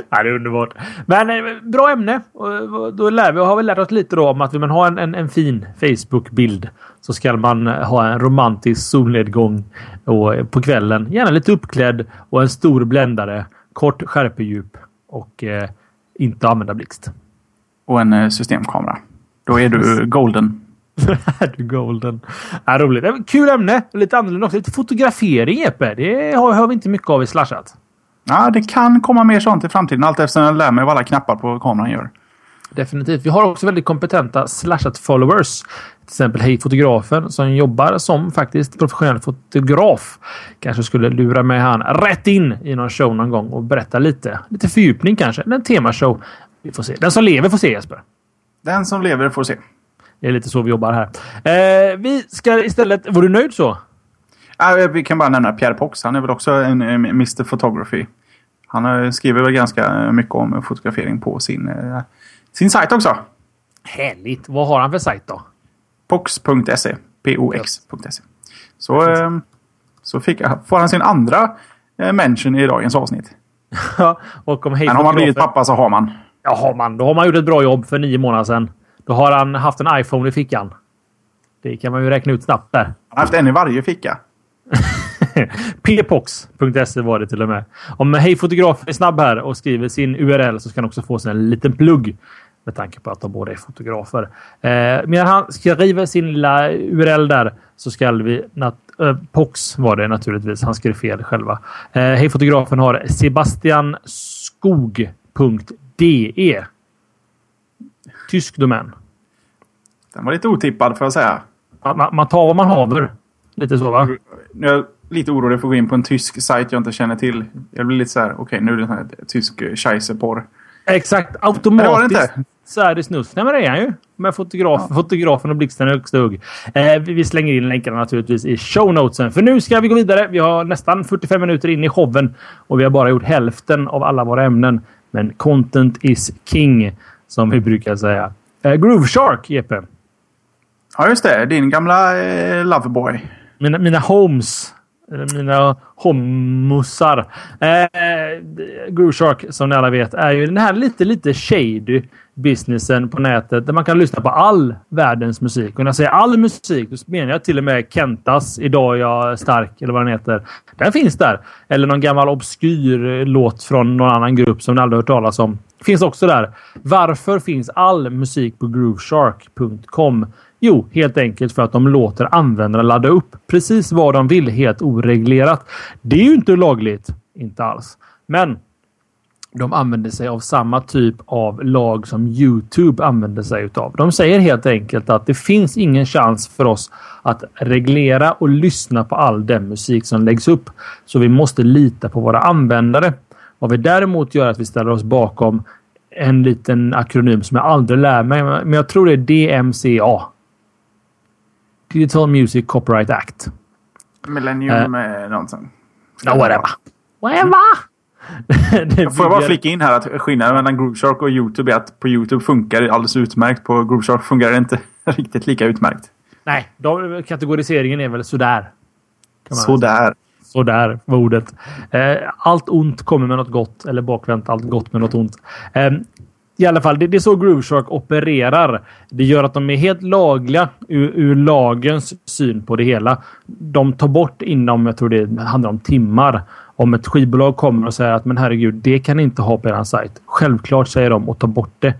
ja, det är underbart. Men eh, bra ämne. Och, då lär vi, har vi lärt oss lite då om att vill man ha en, en, en fin Facebook-bild så ska man ha en romantisk solnedgång och, på kvällen. Gärna lite uppklädd och en stor bländare. Kort skärpedjup och eh, inte använda blixt. Och en eh, systemkamera. Då är du golden. är du golden. Ja, roligt. Kul ämne. Lite annorlunda också. Lite fotografering Jeppe. Det har, har vi inte mycket av i Slashat. Ja, det kan komma mer sånt i framtiden. Allt eftersom jag lär mig vad alla knappar på kameran gör. Definitivt. Vi har också väldigt kompetenta slashat-followers. Till exempel Hej Fotografen som jobbar som faktiskt professionell fotograf. Kanske skulle lura med han rätt in i någon show någon gång och berätta lite. Lite fördjupning kanske. En temashow. Vi får se. Den som lever får se Jesper. Den som lever får se. Det är lite så vi jobbar här. Eh, vi ska istället... Var du nöjd så? Äh, vi kan bara nämna Pierre Pox. Han är väl också en, Mr Photography. Han skriver väl ganska mycket om fotografering på sin, eh, sin sajt också. Härligt! Vad har han för sajt då? Pox.se. Pox.se. Så, eh, så fick, får han sin andra eh, mention i dagens avsnitt. Ja, och om Men har man blivit pappa så har man. Ja, har man. Då har man gjort ett bra jobb för nio månader sedan. Då har han haft en iPhone i fickan. Det kan man ju räkna ut snabbt där. Han har haft en i varje ficka. ppox.se var det till och med. Om Hej Fotograf är snabb här och skriver sin URL så ska han också få sig en liten plugg. Med tanke på att de båda är fotografer. Eh, medan han skriver sin lilla URL där så ska vi... Nat äh, Pox var det naturligtvis. Han skrev fel själva. Eh, Hej Fotografen har sebastianskog.de. Tysk domän. Den var lite otippad får jag säga. Man, man tar vad man haver. Lite så va? Jag är lite orolig för att gå in på en tysk sajt jag inte känner till. Jag blir lite så här, okej okay, nu är det här tysk scheisseporr. Exakt, automatiskt. Så är det snus. Nej men det är han ju. Med fotograf, ja. fotografen och blixten i högsta hugg. Eh, vi slänger in länkarna naturligtvis i show notesen. För nu ska vi gå vidare. Vi har nästan 45 minuter in i showen och vi har bara gjort hälften av alla våra ämnen. Men content is king, som vi brukar säga. Eh, Groove Shark, Jeppe. Ja, just det. Din gamla eh, Loveboy. Mina, mina homes. eller Mina homusar. Eh, Groove Shark, som ni alla vet, är ju den här lite, lite shady businessen på nätet där man kan lyssna på all världens musik. Och när jag säger all musik, så menar jag till och med Kentas Idag är jag stark, eller vad den heter. Den finns där. Eller någon gammal obskyr låt från någon annan grupp som ni aldrig hört talas om. Finns också där. Varför finns all musik på grooveshark.com? Jo, helt enkelt för att de låter användare ladda upp precis vad de vill helt oreglerat. Det är ju inte lagligt. Inte alls. Men de använder sig av samma typ av lag som Youtube använder sig utav. De säger helt enkelt att det finns ingen chans för oss att reglera och lyssna på all den musik som läggs upp. Så vi måste lita på våra användare. Vad vi däremot gör är att vi ställer oss bakom en liten akronym som jag aldrig lär mig, men jag tror det är DMCA. Digital Music Copyright Act. Millennium uh, någonting. No, whatever. Whatever! Får jag bara flika in här att skillnaden mellan Grooveshark och Youtube är att på Youtube funkar det alldeles utmärkt. På Grooveshark fungerar det inte riktigt lika utmärkt. Nej, de, kategoriseringen är väl sådär. Sådär. Sådär var ordet. Eh, allt ont kommer med något gott. Eller bakvänt, allt gott med något ont. Eh, I alla fall, det, det är så Grooveshark opererar. Det gör att de är helt lagliga ur, ur, lagens syn på det hela. De tar bort inom, jag tror det handlar om timmar, om ett skivbolag kommer och säger att men herregud, det kan ni inte ha på er sajt. Självklart säger de och tar bort det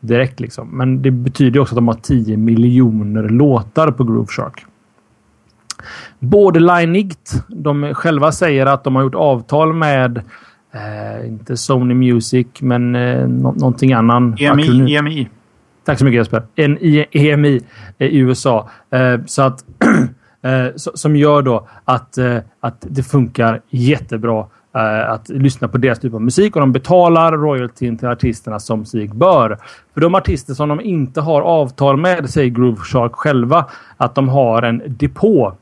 direkt. Liksom. Men det betyder också att de har 10 miljoner låtar på Grooveshark. Borderline-igt. De själva säger att de har gjort avtal med eh, inte Sony Music, men eh, no någonting annan. EMI, EMI. Tack så mycket Jesper. En EMI i USA. Eh, så att Eh, Eh, som gör då att, eh, att det funkar jättebra eh, att lyssna på deras typ av musik och de betalar royaltyn till artisterna som sig bör. För de artister som de inte har avtal med säger Groove Shark själva att de har en depå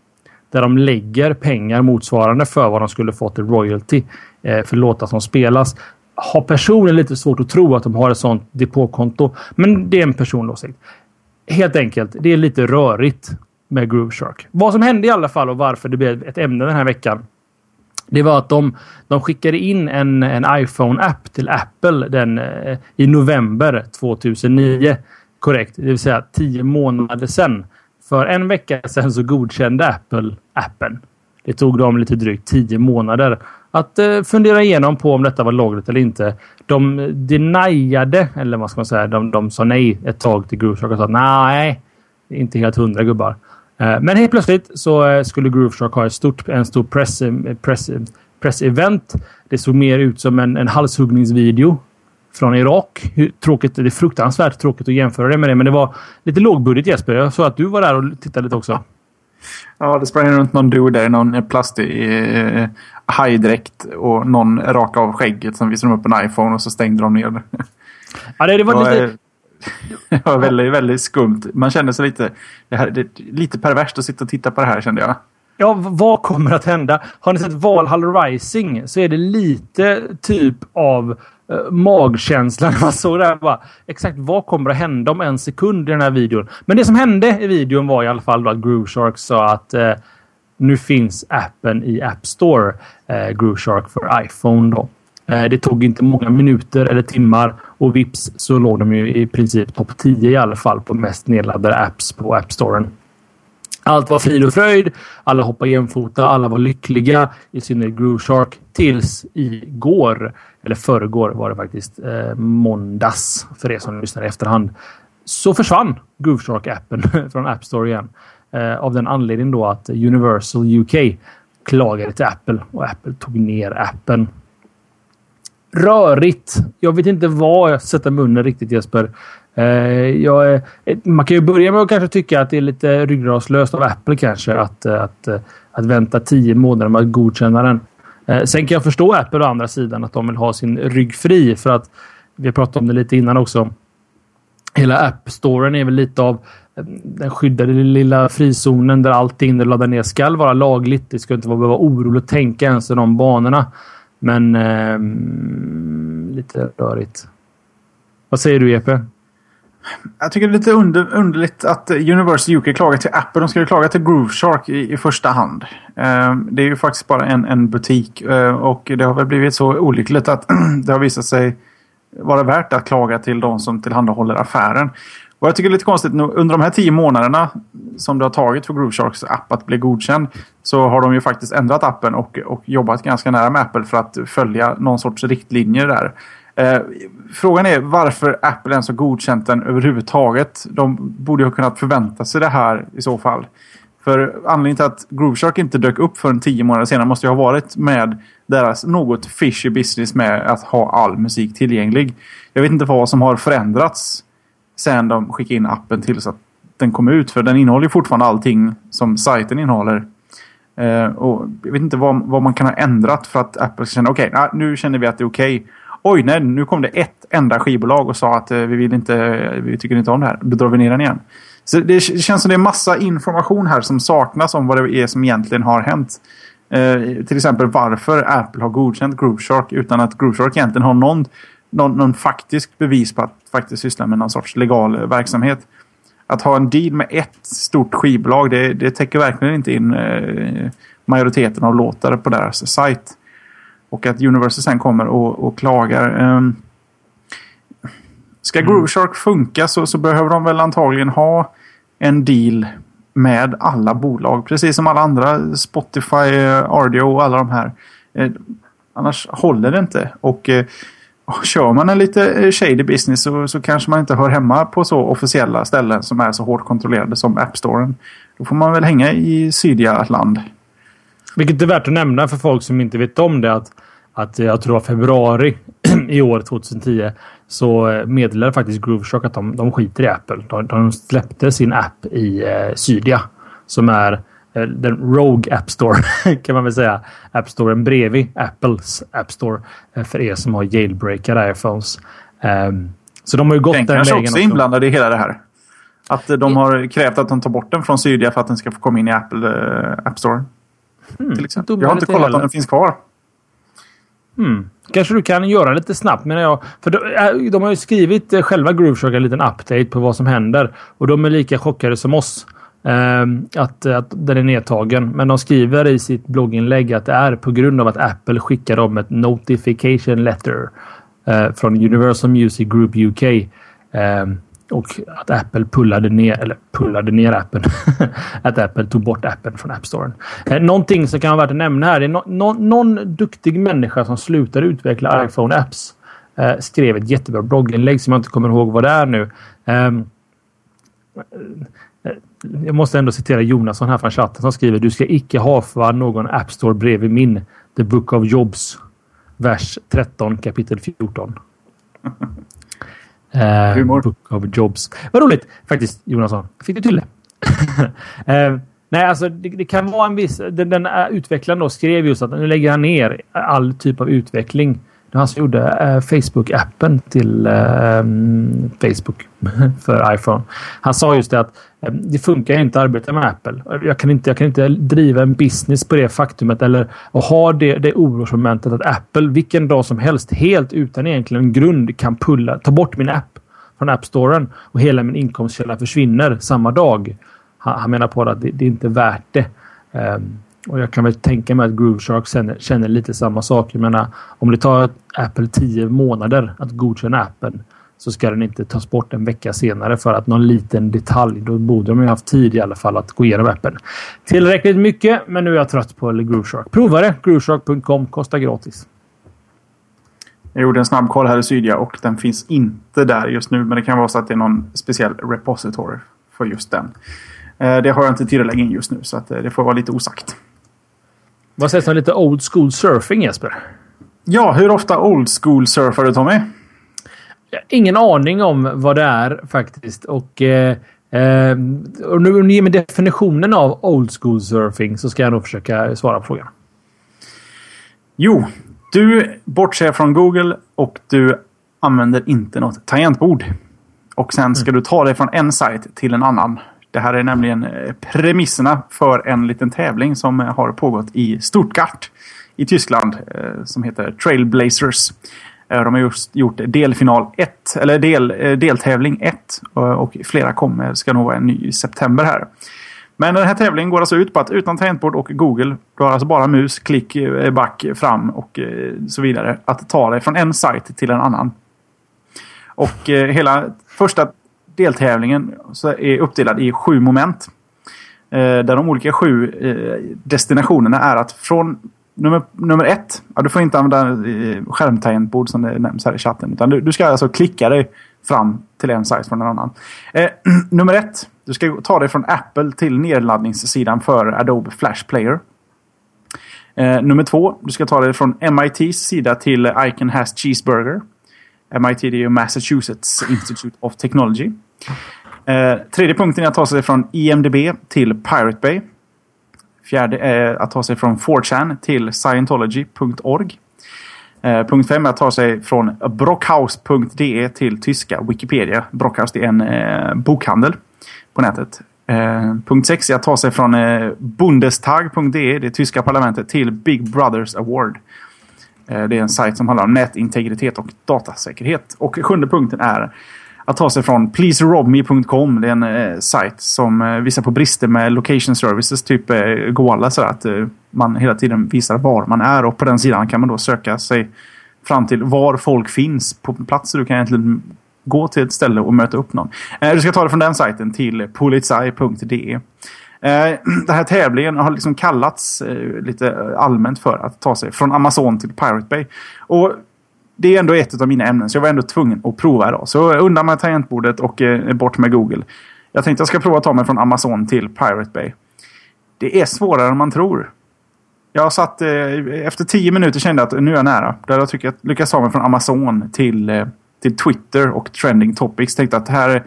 där de lägger pengar motsvarande för vad de skulle fått i royalty eh, för låtar som spelas. Har personen lite svårt att tro att de har ett sånt depåkonto, men det är en personlig åsikt. Helt enkelt, det är lite rörigt med Groove Shark. Vad som hände i alla fall och varför det blev ett ämne den här veckan. Det var att de, de skickade in en, en iPhone-app till Apple den, eh, i november 2009. Korrekt, det vill säga tio månader sedan. För en vecka sedan så godkände Apple appen. Det tog dem lite drygt tio månader att eh, fundera igenom på om detta var lagligt eller inte. De deniade, eller vad ska man säga, de, de sa nej ett tag till Groove Shark och sa nej, inte helt hundra gubbar. Eh, men helt plötsligt så eh, skulle Grooveshark ha ett stort, en stor press, eh, press, pressevent. Det såg mer ut som en, en halshuggningsvideo från Irak. Hur tråkigt, det är fruktansvärt tråkigt att jämföra det med det, men det var lite lågbudget Jesper. Jag såg att du var där och tittade lite också. Ja, det sprang runt någon dude där i någon plastig eh, hajdräkt och någon rakade av skägget. Sen visade de upp en iPhone och så stängde de ner det. Ja, det, det var lite... det var väldigt, väldigt skumt. Man kände sig lite, det här, det lite perverst att sitta och titta på det här kände jag. Ja, vad kommer att hända? Har ni sett Valhall Rising så är det lite typ av eh, magkänsla man såg där. Bara, exakt vad kommer att hända om en sekund i den här videon? Men det som hände i videon var i alla fall att Groove Shark sa att eh, nu finns appen i App Store. eh, Groove Shark för iPhone då. Eh, det tog inte många minuter eller timmar och vips så låg de ju i princip topp 10 i alla fall på mest nedladdade apps på App Storen. Allt var frid och fröjd. Alla hoppade jämfota. Alla var lyckliga. I synnerhet Groove Shark. Tills igår, eller förrgår var det faktiskt, eh, måndags för er som lyssnar i efterhand. Så försvann Groove Shark-appen från App Store igen. Eh, av den anledningen då att Universal UK klagade till Apple och Apple tog ner appen rörigt. Jag vet inte vad jag sätter munnen riktigt Jesper. Eh, jag, eh, man kan ju börja med att kanske tycka att det är lite ryggradslöst av Apple kanske att, eh, att, eh, att vänta tio månader med att godkänna den. Eh, sen kan jag förstå Apple å andra sidan att de vill ha sin rygg fri för att vi har pratat om det lite innan också. Hela App-storen är väl lite av den skyddade lilla frizonen där allting du laddar ner ska vara lagligt. Det ska inte vara behöva oroligt att tänka ens i de banorna. Men eh, lite rörigt. Vad säger du Jeppe? Jag tycker det är lite under, underligt att eh, Universal UK klagar till Apple. De ska ju klaga till Groove Shark i, i första hand. Eh, det är ju faktiskt bara en, en butik. Eh, och det har väl blivit så olyckligt att det har visat sig vara värt att klaga till de som tillhandahåller affären. Och jag tycker det är lite konstigt, under de här tio månaderna som det har tagit för Groove Sharks app att bli godkänd så har de ju faktiskt ändrat appen och, och jobbat ganska nära med Apple för att följa någon sorts riktlinjer där. Eh, frågan är varför Apple ens har godkänt den överhuvudtaget. De borde ju ha kunnat förvänta sig det här i så fall. För anledningen till att Grooveshark inte dök upp förrän tio månader senare måste ju ha varit med deras något fishy business med att ha all musik tillgänglig. Jag vet inte vad som har förändrats sen de skickade in appen till så att den kom ut. För den innehåller fortfarande allting som sajten innehåller. Eh, och jag vet inte vad, vad, man kan ha ändrat för att Apple ska känna okej, okay, nu känner vi att det är okej. Okay. Oj, nej, nu kom det ett enda skivbolag och sa att eh, vi vill inte, vi tycker inte om det här. Då drar vi ner den igen. Så det känns som det är massa information här som saknas om vad det är som egentligen har hänt. Eh, till exempel varför Apple har godkänt GrooveShark utan att GrooveShark egentligen har någon, någon, någon faktisk bevis på att faktiskt syssla med någon sorts legal verksamhet. Att ha en deal med ett stort skivbolag det, det täcker verkligen inte in eh, majoriteten av låtar på deras sajt. Och att Universal sen kommer och, och klagar. Um, ska mm. Groove Shark funka så, så behöver de väl antagligen ha en deal med alla bolag. Precis som alla andra. Spotify, RDO och alla de här. Eh, annars håller det inte. Och eh, kör man en lite eh, shady business så, så kanske man inte hör hemma på så officiella ställen som är så hårt kontrollerade som App Storen. Då får man väl hänga i sydliga land. Vilket är värt att nämna för folk som inte vet om det. Att, att jag tror att februari i år 2010 så eh, meddelade faktiskt Grooveshock att de, de skiter i Apple. De, de släppte sin app i eh, Sydia. som är eh, den Rogue App Store kan man väl säga. App Storen bredvid Apples App Store eh, för er som har jailbreakade iPhones. Um, så de har ju gått den, den vägen. kanske också inblandad i hela det här. Att de har krävt att de tar bort den från Cydia för att den ska få komma in i Apple App Store. Hmm, till exempel. Jag har inte kollat om den finns kvar. Hmm. Kanske du kan göra lite snabbt menar jag. För de, de har ju skrivit eh, själva Grooveshark en liten update på vad som händer. Och de är lika chockade som oss. Ehm, att, att den är nedtagen. Men de skriver i sitt blogginlägg att det är på grund av att Apple skickar dem ett notification letter eh, från Universal Music Group UK. Ehm, och att Apple pullade ner, eller pullade ner appen. att Apple tog bort appen från App Store. Eh, någonting som kan vara värt att nämna här. Det är no, no, någon duktig människa som slutade utveckla iPhone-apps. Eh, skrev ett jättebra blogginlägg som jag inte kommer ihåg vad det är nu. Eh, jag måste ändå citera Jonasson här från chatten som skriver Du ska icke ha för någon App Store bredvid min. The Book of Jobs. Vers 13 kapitel 14. Uh, Humor. Book of Jobs. Vad roligt faktiskt, Jonasson. Fick du till det? uh, nej, alltså det, det, kan vara en viss... Den, den uh, utvecklaren då skrev just att nu lägger han ner all typ av utveckling. Det var han som gjorde eh, Facebook-appen till ehm, Facebook för iPhone. Han sa just det att ehm, det funkar inte att arbeta med Apple. Jag kan inte, jag kan inte driva en business på det faktumet eller ha det, det orosmomentet att Apple vilken dag som helst helt utan egentligen grund kan pulla, ta bort min app från App Storen och hela min inkomstkälla försvinner samma dag. Han, han menar på att det, det är inte värt det. Um, och jag kan väl tänka mig att Grooveshark känner, känner lite samma sak. Jag menar, om det tar Apple 10 månader att godkänna appen så ska den inte tas bort en vecka senare för att någon liten detalj. Då borde de ju haft tid i alla fall att gå igenom appen. Tillräckligt mycket, men nu är jag trött på Grooveshark. Prova det! Grooveshark.com kostar gratis. Jag gjorde en snabb koll här i Sydia och den finns inte där just nu. Men det kan vara så att det är någon speciell repository för just den. Eh, det har jag inte tid att lägga in just nu så att eh, det får vara lite osagt. Vad sägs om lite old school surfing Jesper? Ja, hur ofta old school surfar du Tommy? Ingen aning om vad det är faktiskt. Och, eh, eh, om du ger mig definitionen av old school surfing så ska jag nog försöka svara på frågan. Jo, du bortser från Google och du använder inte något tangentbord. Och sen ska mm. du ta dig från en sajt till en annan. Det här är nämligen eh, premisserna för en liten tävling som eh, har pågått i Stuttgart i Tyskland. Eh, som heter Trailblazers. De har just gjort delfinal 1, eller del, deltävling 1 och flera kommer, ska nog vara en ny i september här. Men den här tävlingen går alltså ut på att utan tangentbord och Google, du har alltså bara mus, klick, back, fram och så vidare, att ta dig från en sajt till en annan. Och hela första deltävlingen är uppdelad i sju moment. Eh, där de olika sju eh, destinationerna är att från nummer, nummer ett. Ja, du får inte använda eh, skärmtangentbord som det nämns här i chatten. Utan du, du ska alltså klicka dig fram till en sajt från en annan. Eh, nummer ett. Du ska ta dig från Apple till nedladdningssidan för Adobe Flash Player. Eh, nummer två. Du ska ta dig från MITs sida till Icon has cheeseburger. MIT det är ju Massachusetts Institute of Technology. Eh, tredje punkten är att ta sig från IMDB till Pirate Bay. Fjärde är att ta sig från 4chan till scientology.org. Eh, punkt 5 är att ta sig från brockhaus.de till tyska Wikipedia. Brockhaus är en eh, bokhandel på nätet. Eh, punkt 6 är att ta sig från eh, Bundestag.de, det tyska parlamentet, till Big Brothers Award. Eh, det är en sajt som handlar om nätintegritet och datasäkerhet. Och sjunde punkten är att ta sig från pleaserobme.com. Det är en eh, sajt som eh, visar på brister med location services, typ eh, Goala. Så att eh, man hela tiden visar var man är och på den sidan kan man då söka sig fram till var folk finns på plats. Så du kan egentligen gå till ett ställe och möta upp någon. Eh, du ska ta det från den sajten till polizei.de. Eh, den här tävlingen har liksom kallats eh, lite eh, allmänt för att ta sig från Amazon till Pirate Bay. Och det är ändå ett av mina ämnen så jag var ändå tvungen att prova idag. Så undan med tangentbordet och eh, bort med Google. Jag tänkte jag ska prova att ta mig från Amazon till Pirate Bay. Det är svårare än man tror. Jag satt eh, efter tio minuter kände att nu är jag nära. Där jag tycker jag lyckas ta mig från Amazon till, eh, till Twitter och Trending Topics. Tänkte att här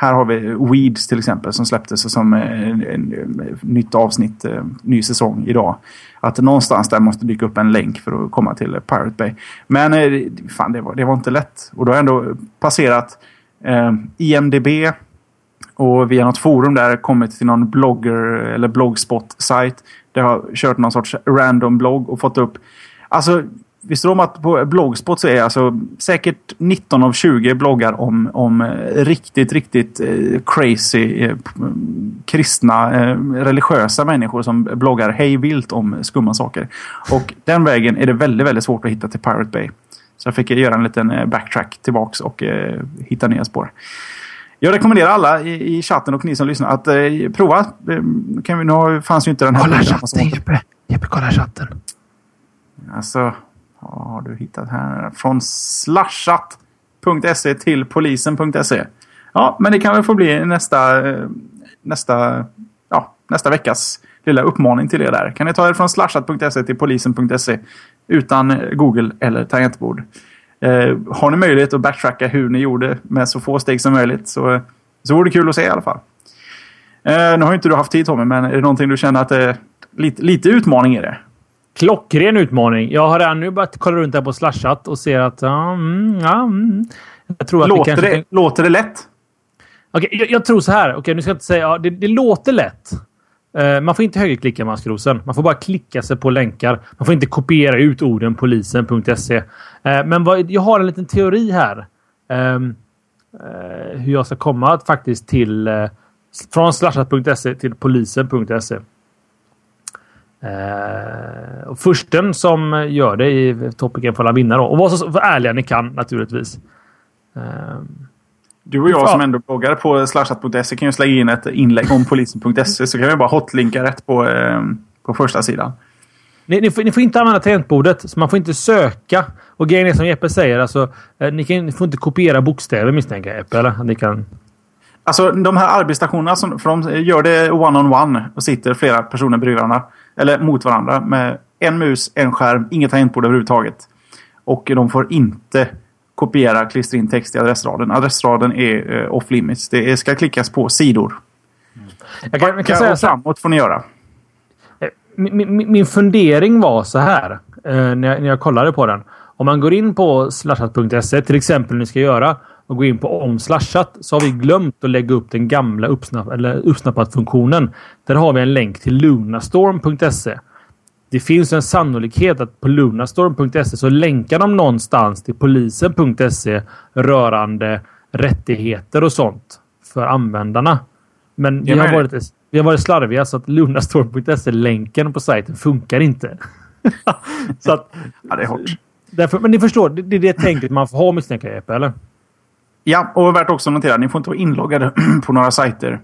här har vi Weeds till exempel som släpptes som eh, en, en, en, nytt avsnitt, eh, ny säsong idag. Att någonstans där måste dyka upp en länk för att komma till Pirate Bay. Men eh, fan, det var, det var inte lätt. Och då har jag ändå passerat eh, IMDB och via något forum där kommit till någon blogger eller bloggspot-sajt. Där jag har kört någon sorts random blogg och fått upp Alltså Visste du om att på Blogspot så är alltså säkert 19 av 20 bloggar om, om eh, riktigt, riktigt eh, crazy eh, kristna, religiösa människor som bloggar hej vilt om skumma saker. Och den vägen är det väldigt, väldigt svårt att hitta till Pirate Bay. Så jag fick göra en liten backtrack tillbaks och hitta nya spår. Jag rekommenderar alla i, i chatten och ni som lyssnar att prova. kan vi, nu fanns ju inte den här... Kolla chatten Jeppe! Jeppe, kolla chatten! Alltså... Vad har du hittat här? Från slashat.se till polisen.se. Ja, men det kan väl få bli nästa, eh, nästa, ja, nästa veckas lilla uppmaning till er där. Kan ni ta er från slashat.se till polisen.se utan Google eller tangentbord. Eh, har ni möjlighet att backtracka hur ni gjorde med så få steg som möjligt så, så vore det kul att se i alla fall. Eh, nu har inte du haft tid Tommy, men är det någonting du känner att det är lite, lite utmaning i det? Klockren utmaning. Jag har redan nu börjat kolla runt här på Slashat och ser att... Ja, mm, ja, mm. Jag tror att låter, det, det låter det lätt? Okej, okay, jag, jag, tror så här. Okay, nu ska jag inte säga... Ja, det, det låter lätt. Uh, man får inte högerklicka maskrosen. Man får bara klicka sig på länkar. Man får inte kopiera ut orden polisen.se. Uh, men vad, jag har en liten teori här. Um, uh, hur jag ska komma faktiskt till... från slashat.se till polisen.se. Uh, och försten som gör det i topiken får vinna då. Och var så ärliga ni kan naturligtvis. Uh, du och jag som ändå bloggar på slashat.se kan ju slänga in ett inlägg om polisen.se så kan vi bara hotlinka rätt på, uh, på första sidan. Ni, ni, får, ni, får, inte använda tangentbordet, så man får inte söka. Och grejen är som Jeppe säger, alltså, ni, kan, ni får inte kopiera bokstäver misstänker jag, Jeppe. Eller? Ni kan... Alltså de här arbetsstationerna, som, för de gör det one-on-one -on -one och sitter flera personer bredvid varandra. Eller mot varandra med en mus, en skärm, inget tangentbord överhuvudtaget. Och de får inte kopiera, klistra in text i adressraden. Adressraden är uh, off limits. Det ska klickas på sidor. Jag kan, jag kan säga och framåt får ni göra. Eh, min, min, min fundering var så här eh, när, jag, när jag kollade på den. Om man går in på slashat.se till exempel ni ska göra och går in på omslashat så har vi glömt att lägga upp den gamla uppsnapp, eller uppsnappat-funktionen. Där har vi en länk till lunastorm.se. det finns en sannolikhet att på lunastorm.se så länkar de någonstans till polisen.se rörande rättigheter och sånt för användarna. Men vi har, varit, vi har varit slarviga så att lunastorm.se-länken på sajten funkar inte. så att, ja, det är hårt. Därför, men ni förstår, det, är det tänket man får ha misstänker jag, eller? Ja, och värt också att notera, ni får inte vara inloggade på några sajter.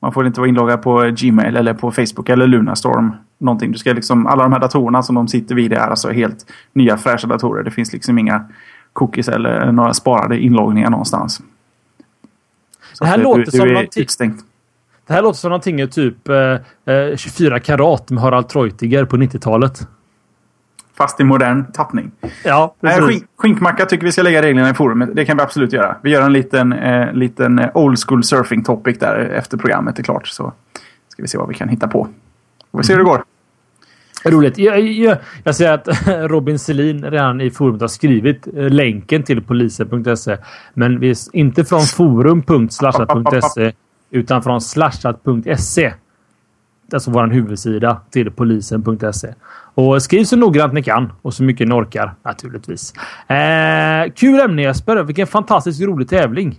Man får inte vara inloggad på Gmail eller på Facebook eller Lunarstorm. Någonting. Du ska liksom, alla de här datorerna som de sitter vid är alltså helt nya fräscha datorer. Det finns liksom inga cookies eller några sparade inloggningar någonstans. Så det här låter du, som du är. Det här låter som någonting typ eh, 24 karat med Harald Treutiger på 90-talet. Fast i modern tappning. Ja, precis. Skink, skinkmacka tycker vi ska lägga reglerna i forumet. Det kan vi absolut göra. Vi gör en liten, eh, liten old school surfing topic där efter programmet är klart. Så ska vi se vad vi kan hitta på. Och vi ser hur det går. Roligt. Jag, jag, jag ser att Robin Selin redan i forumet har skrivit eh, länken till polisen.se. Men vi, inte från forum.slashat.se utan från slashat.se. Alltså vår huvudsida till polisen.se. Och skriv så noggrant ni kan och så mycket ni orkar naturligtvis. Eh, kul ämne Jesper. Vilken fantastiskt rolig tävling.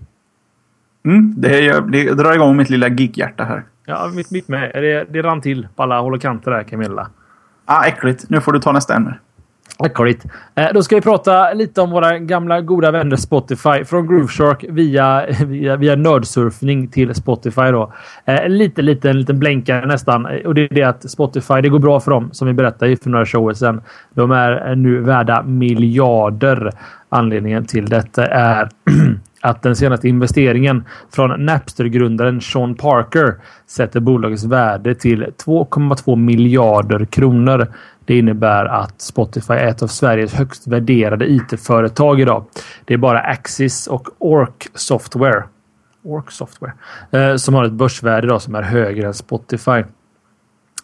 Mm, det, det drar igång mitt lilla geekhjärta här. Ja, mitt, mitt med. Det, det rann till på alla håll och kanter där Camilla. Ah, äckligt. Nu får du ta nästa ämne. Äckligt. Eh, då ska vi prata lite om våra gamla goda vänner Spotify. Från Grooveshark via, via, via nördsurfning till Spotify. Då. Eh, lite, lite, en liten blänkare nästan. Och det är det att Spotify, det går bra för dem som vi berättade för några shower sedan. De är nu värda miljarder. Anledningen till detta är att den senaste investeringen från Napster-grundaren Sean Parker sätter bolagets värde till 2,2 miljarder kronor. Det innebär att Spotify är ett av Sveriges högst värderade IT-företag idag. Det är bara Axis och Ork Software, Ork Software eh, som har ett börsvärde idag som är högre än Spotify.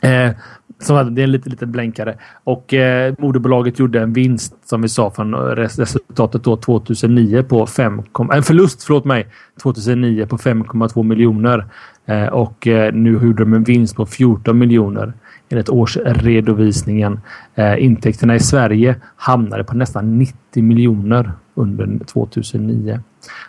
Eh, som det är en liten, liten blänkare. Och eh, moderbolaget gjorde en vinst som vi sa från resultatet då 2009 på 5, en förlust förlåt mig 2009 på 5,2 miljoner. Eh, och eh, nu gjorde de en vinst på 14 miljoner enligt årsredovisningen. Eh, intäkterna i Sverige hamnade på nästan 90 miljoner under 2009.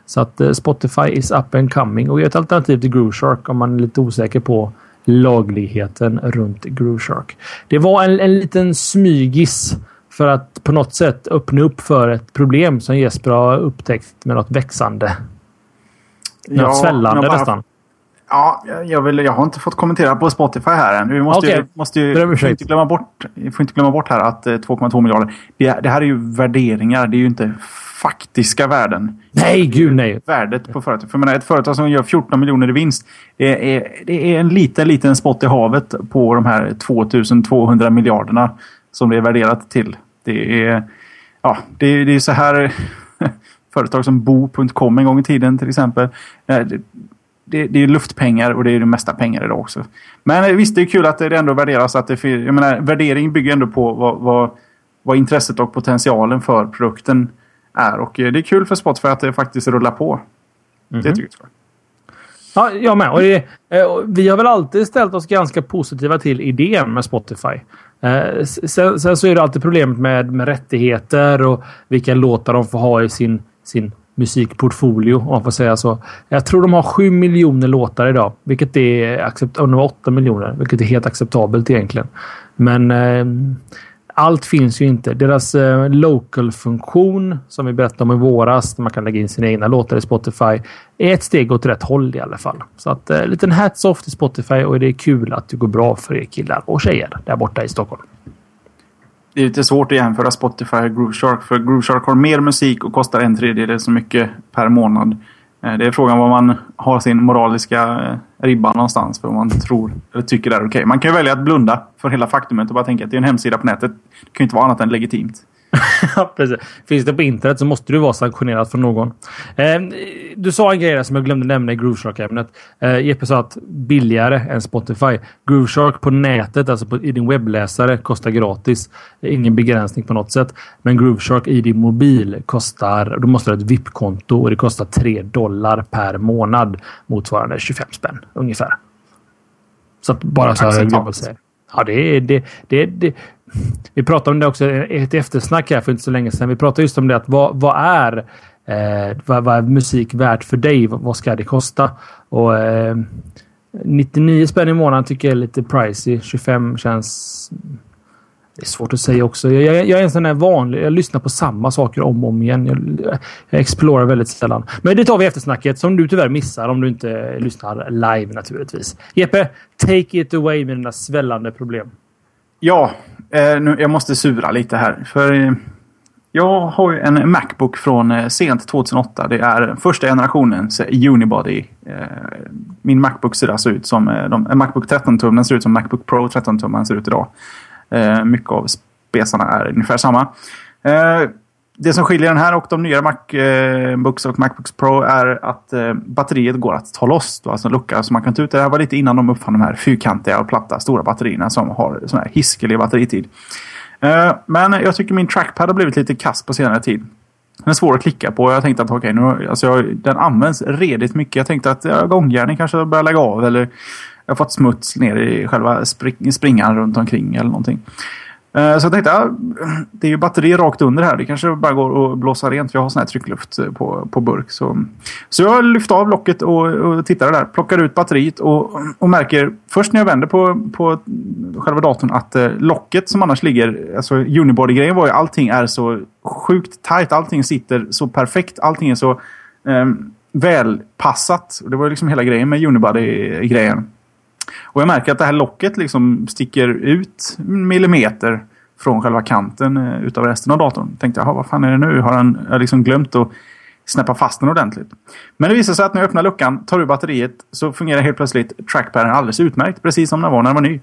Så att eh, Spotify is up and coming och är ett alternativ till Grooveshark om man är lite osäker på lagligheten runt Grooveshark. Det var en, en liten smygis för att på något sätt öppna upp för ett problem som Jesper har upptäckt med något växande. Något ja, svällande nästan. Ja, jag, vill, jag har inte fått kommentera på Spotify här än. Vi måste, okay. ju, måste ju, får inte glömma bort, får inte glömma bort här att 2,2 eh, miljarder. Det, det, här är ju värderingar. Det är ju inte faktiska värden. Nej, gud nej. Värdet på företaget. För menar, ett företag som gör 14 miljoner i vinst. Det är, det är en liten, liten spott i havet på de här 2200 miljarderna som det är värderat till. Det är, ja, det är, det är så här företag som Bo.com en gång i tiden till exempel. Eh, det, det, är luftpengar och det är det mesta pengar idag också. Men visst, det är kul att det ändå värderas. Att det, jag menar, värdering bygger ändå på vad, vad, vad intresset och potentialen för produkten är. Och det är kul för Spotify att det faktiskt rullar på. Mm -hmm. Det mhm. tycker jag. Ja, jag med. Och det, eh, vi har väl alltid ställt oss ganska positiva till idén med Spotify. Eh, sen, sen, så är det alltid problemet med, med rättigheter och vilka låtar de får ha i sin, sin musikportfolio, om man får säga så. Jag tror de har 7 miljoner låtar idag, vilket är acceptabelt. 8 miljoner, vilket är helt acceptabelt egentligen. Men eh, allt finns ju inte. Deras eh, local-funktion som vi berättade om i våras, där man kan lägga in sina egna låtar i Spotify, är ett steg åt rätt håll i alla fall. Så att eh, liten hats off till Spotify och det är kul att det går bra för er killar och tjejer där borta i Stockholm. Det är lite svårt att jämföra Spotify och Grooveshark för Grooveshark har mer musik och kostar en tredjedel så mycket per månad. Eh, det är frågan var man har sin moraliska eh, ribba någonstans för vad man tror eller tycker är okej. Okay. Man kan ju välja att blunda för hela faktumet och bara tänka att det är en hemsida på nätet. Det kan ju inte vara annat än legitimt. Finns det på internet så måste du vara sanktionerad från någon. Eh, du sa en grej som jag glömde nämna i Grooveshark-ämnet. Eh, Jeppe sa att billigare än Spotify. Grooveshark på nätet, alltså på, i din webbläsare, kostar gratis. Ingen begränsning på något sätt. Men Grooveshark i din mobil kostar... Då måste du ha ett VIP-konto och det kostar 3 dollar per månad. Motsvarande 25 spänn ungefär. Så att bara så här. Ja, det är... Det, det, det, vi pratade om det också i ett eftersnack här för inte så länge sedan. Vi pratade just om det att vad, vad är eh, vad, vad är musik värt för dig? Vad, vad ska det kosta? Och eh, 99 spänn i månaden tycker jag är lite pricey. 25 känns... Det är svårt att säga också. Jag, jag, jag är en sån där vanlig. Jag lyssnar på samma saker om och om igen. Jag, jag explorar väldigt sällan. Men det tar vi i eftersnacket som du tyvärr missar om du inte lyssnar live naturligtvis. Jeppe, take it away med dina svällande problem. Ja, eh, nu, jag måste sura lite här. För eh, jag har ju en Macbook från eh, sent 2008. Det är första generationens Unibody. Eh, min Macbook ser alltså ut som... Eh, de, en Macbook 13-tum ser ut som Macbook Pro 13-tum ser ut idag. Eh, mycket av spesarna är ungefär samma. Det som skiljer den här och de nya Macbooks eh, och Macbooks Pro är att eh, batteriet går att ta loss. Då, alltså en lucka som man kan ta ut. Det här var lite innan de uppfann de här fyrkantiga och platta stora batterierna som har sån här hiskelig batteritid. Eh, men jag tycker min trackpad har blivit lite kass på senare tid. Den är svår att klicka på. Jag tänkte att okej, okay, alltså den används redigt mycket. Jag tänkte att ja, gångjärnen kanske börjar lägga av eller jag har fått smuts ner i själva spring springan runt omkring eller någonting. Eh, så jag tänkte, ja, det är ju batteri rakt under här. Det kanske bara går att blåsa rent. Jag har sån här tryckluft eh, på, på burk. Så, så jag lyfte av locket och, och tittade där. Plockade ut batteriet och, och märker först när jag vänder på, på själva datorn att eh, locket som annars ligger, alltså Unibody-grejen var ju allting är så sjukt tight. Allting sitter så perfekt. Allting är så eh, välpassat. Det var liksom hela grejen med Unibody-grejen. Och jag märker att det här locket liksom sticker ut millimeter från själva kanten eh, utav resten av datorn. Tänkte jag, vad fan är det nu? Har han liksom glömt att snäppa fast den ordentligt? Men det visar sig att när jag öppnar luckan, tar ur batteriet, så fungerar helt plötsligt trackpaden alldeles utmärkt. Precis som den var när den var ny.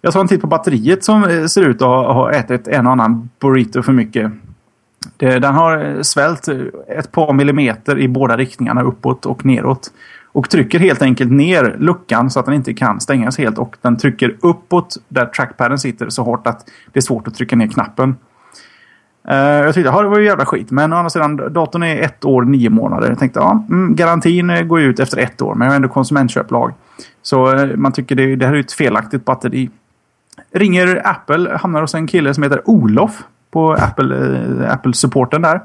Jag tar en titt på batteriet som eh, ser ut att ha ätit en och annan burrito för mycket. Den har eh, svällt ett par millimeter i båda riktningarna uppåt och neråt. Och trycker helt enkelt ner luckan så att den inte kan stängas helt. Och den trycker uppåt där trackpaden sitter så hårt att det är svårt att trycka ner knappen. Eh, jag tyckte ja, det var ju jävla skit. Men å andra sidan, datorn är ett år nio månader. Jag tänkte ja, mm, garantin går ut efter ett år. Men jag har ändå konsumentköplag. Så eh, man tycker det, det här är ett felaktigt batteri. Ringer Apple, hamnar hos en kille som heter Olof på Apple, eh, Apple-supporten där.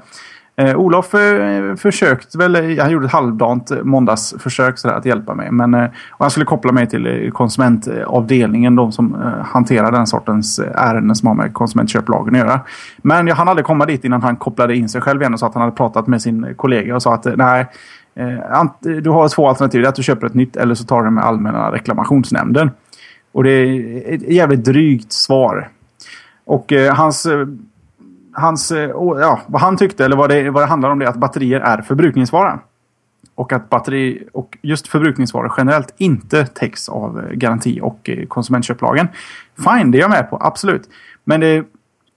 Eh, Olof eh, försökte väl, eh, han gjorde ett halvdant måndagsförsök sådär, att hjälpa mig. Men, eh, och han skulle koppla mig till eh, konsumentavdelningen, de som eh, hanterar den sortens eh, ärenden som har med konsumentköplagen att göra. Men jag hann aldrig komma dit innan han kopplade in sig själv igen och sa att han hade pratat med sin kollega och sa att nej, du har två alternativ. Det är att du köper ett nytt eller så tar du det med allmänna reklamationsnämnden. Och det är ett jävligt drygt svar. Och hans hans, eh, ja, vad han tyckte, eller vad det, vad det handlar om, det är att batterier är förbrukningsvara. Och att batteri och just förbrukningsvaror generellt inte täcks av eh, garanti och eh, konsumentköplagen. Fine, det är jag med på, absolut. Men det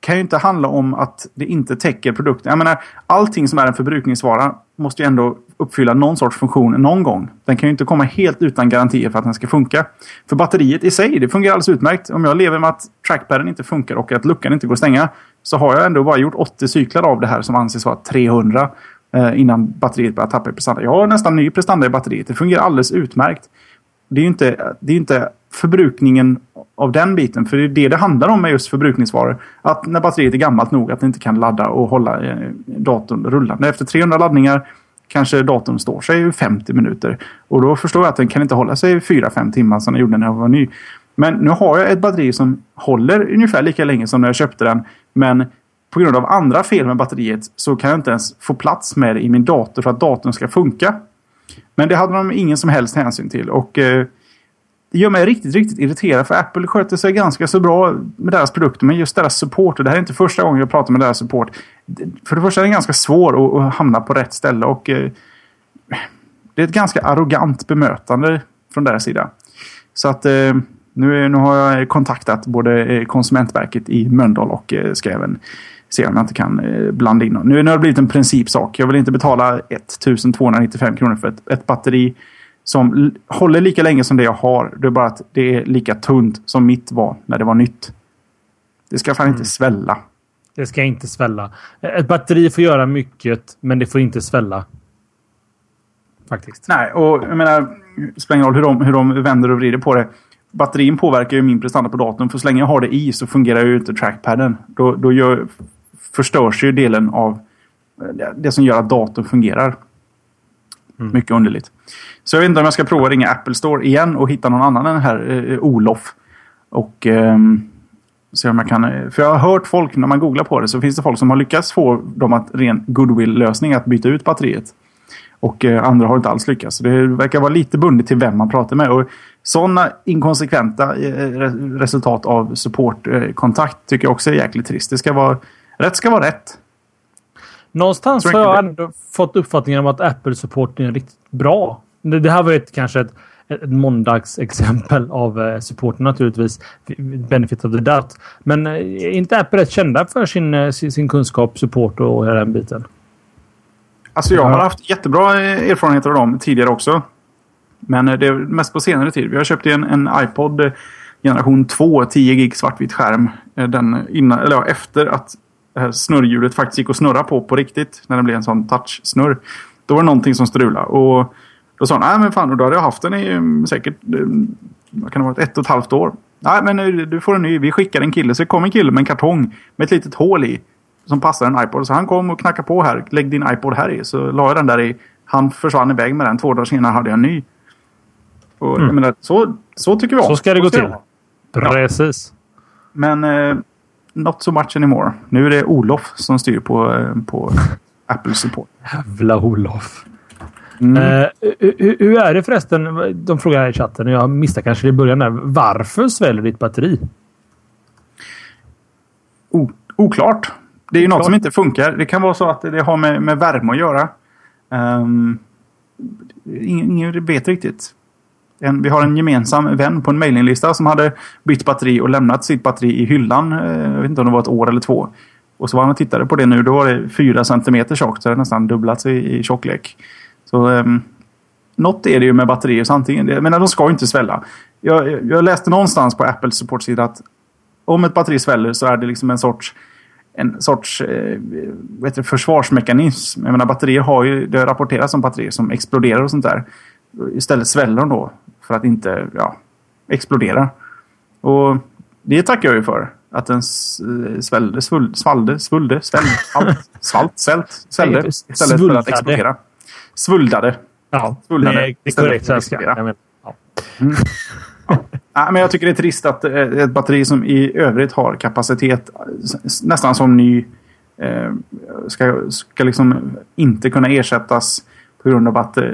kan ju inte handla om att det inte täcker produkten. Jag menar, allting som är en förbrukningsvara måste ju ändå uppfylla någon sorts funktion någon gång. Den kan ju inte komma helt utan garantier för att den ska funka. För batteriet i sig, det fungerar alldeles utmärkt. Om jag lever med att trackpaden inte funkar och att luckan inte går att stänga så har jag ändå bara gjort 80 cyklar av det här som anses vara 300 eh, innan batteriet börjar tappa i prestanda. Jag har nästan ny prestanda i batteriet. Det fungerar alldeles utmärkt. Det är ju inte, det är inte förbrukningen av den biten. För det är det det handlar om med just förbrukningsvaror. Att när batteriet är gammalt nog att det inte kan ladda och hålla eh, datorn rullande. Efter 300 laddningar kanske datorn står sig i 50 minuter. Och då förstår jag att den kan inte hålla sig 4-5 timmar som den gjorde när jag var ny. Men nu har jag ett batteri som håller ungefär lika länge som när jag köpte den. Men på grund av andra fel med batteriet så kan jag inte ens få plats med det i min dator för att datorn ska funka. Men det hade de ingen som helst hänsyn till. Och eh, det gör mig riktigt, riktigt irriterad. För Apple sköter sig ganska så bra med deras produkter. Men just deras support. Och det här är inte första gången jag pratar med deras support. För det första är det ganska svårt att, att hamna på rätt ställe. Och eh, det är ett ganska arrogant bemötande från deras sida. Så att eh, nu, nu har jag kontaktat både eh, Konsumentverket i Mölndal och eh, ska även se om jag inte kan eh, blanda in Nu, nu har det blivit en principsak. Jag vill inte betala 1295 kronor för ett, ett batteri som håller lika länge som det jag har. Det är bara att det är lika tunt som mitt var när det var nytt. Det ska fan mm. inte svälla. Det ska inte svälla. Ett batteri får göra mycket, men det får inte svälla. Faktiskt. Nej, och jag menar, det spelar ingen roll hur de, hur de vänder och vrider på det. batterin påverkar ju min prestanda på datorn. För så länge jag har det i så fungerar ju inte trackpaden. Då, då gör, förstörs ju delen av eh, det som gör att datorn fungerar. Mm. Mycket underligt. Så jag vet inte om jag ska prova att ringa Apple Store igen och hitta någon annan än den här eh, Olof. Och eh, se om jag kan... Eh, för jag har hört folk, när man googlar på det, så finns det folk som har lyckats få dem att ren goodwill-lösning att byta ut batteriet. Och eh, andra har inte alls lyckats. Så det verkar vara lite bundet till vem man pratar med. Och sådana inkonsekventa eh, resultat av supportkontakt eh, tycker jag också är jäkligt trist. Det ska vara... Rätt ska vara rätt. Någonstans har jag ändå fått uppfattningen om att Apple-supporten är riktigt bra. Det, här var ett, kanske ett, ett måndagsexempel av eh, supporten naturligtvis. Benefit of the doubt. Men eh, är inte Apple rätt kända för sin, eh, sin, kunskap, support och hela den biten? Alltså jag har haft jättebra eh, erfarenheter av dem tidigare också. Men eh, det är mest på senare tid. Vi har köpt en, en iPod eh, generation 2, 10 gig svartvit skärm. Eh, Den innan, eller ja, efter att det här snurrhjulet faktiskt gick att snurra på på riktigt. När det blev en sån touch-snurr. Då var det någonting som strulade. Och då sa han, nej men fan, och då hade jag haft den i mm, säkert, mm, vad kan det varit, ett och ett halvt år. Nej men eh, du får en ny, vi skickar en kille. Så det kom en kille med en kartong med ett litet hål i. Som passar en iPod. Så han kom och knackade på här. Lägg din iPod här i. Så la jag den där i. Han försvann iväg med den. Två dagar senare hade jag en ny. Och, jag menar, så, så tycker vi om. Så ska det gå till. vara. Precis. Men eh, not so much anymore. Nu är det Olof som styr på, eh, på Apple support. Jävla Olof. Mm. Eh, hur, hur är det förresten? De frågar här i chatten och jag missade kanske det i början där. Varför sväller ditt batteri? O, oklart. Det är ju något som inte funkar. Det kan vara så att det har med, med värme att göra. Um, ingen, ingen vet riktigt. En, vi har en gemensam vän på en mailinglista som hade bytt batteri och lämnat sitt batteri i hyllan. Eh, jag vet inte om det var ett år eller två. Och så var han och tittade på det nu. Då var det fyra centimeter tjockt. Så det har nästan dubblats i, i tjocklek. Så um, något är det ju med batterier. Så antingen, det- de ska ju inte svälla. Jag, jag- läste någonstans på Apples supportsida att om ett batteri sväller så är det liksom en sorts en sorts eh, försvarsmekanism. Jag menar batterier har ju, det rapporteras om batterier som exploderar och sånt där. Istället sväller de då för att inte ja, explodera. Och det tackar jag ju för. Att den s- svällde, svull, svalde, svulde, svällde, svalt, svalt, svält, svällde istället för Svuldade. att explodera. Svuldade. Ja, Svullnade det är, det är korrekt svenska. Jag menar, ja. Nej, men jag tycker det är trist att eh, ett batteri som i övrigt har kapacitet eh, nästan som ny eh, ska, ska liksom inte kunna ersättas på grund av att eh,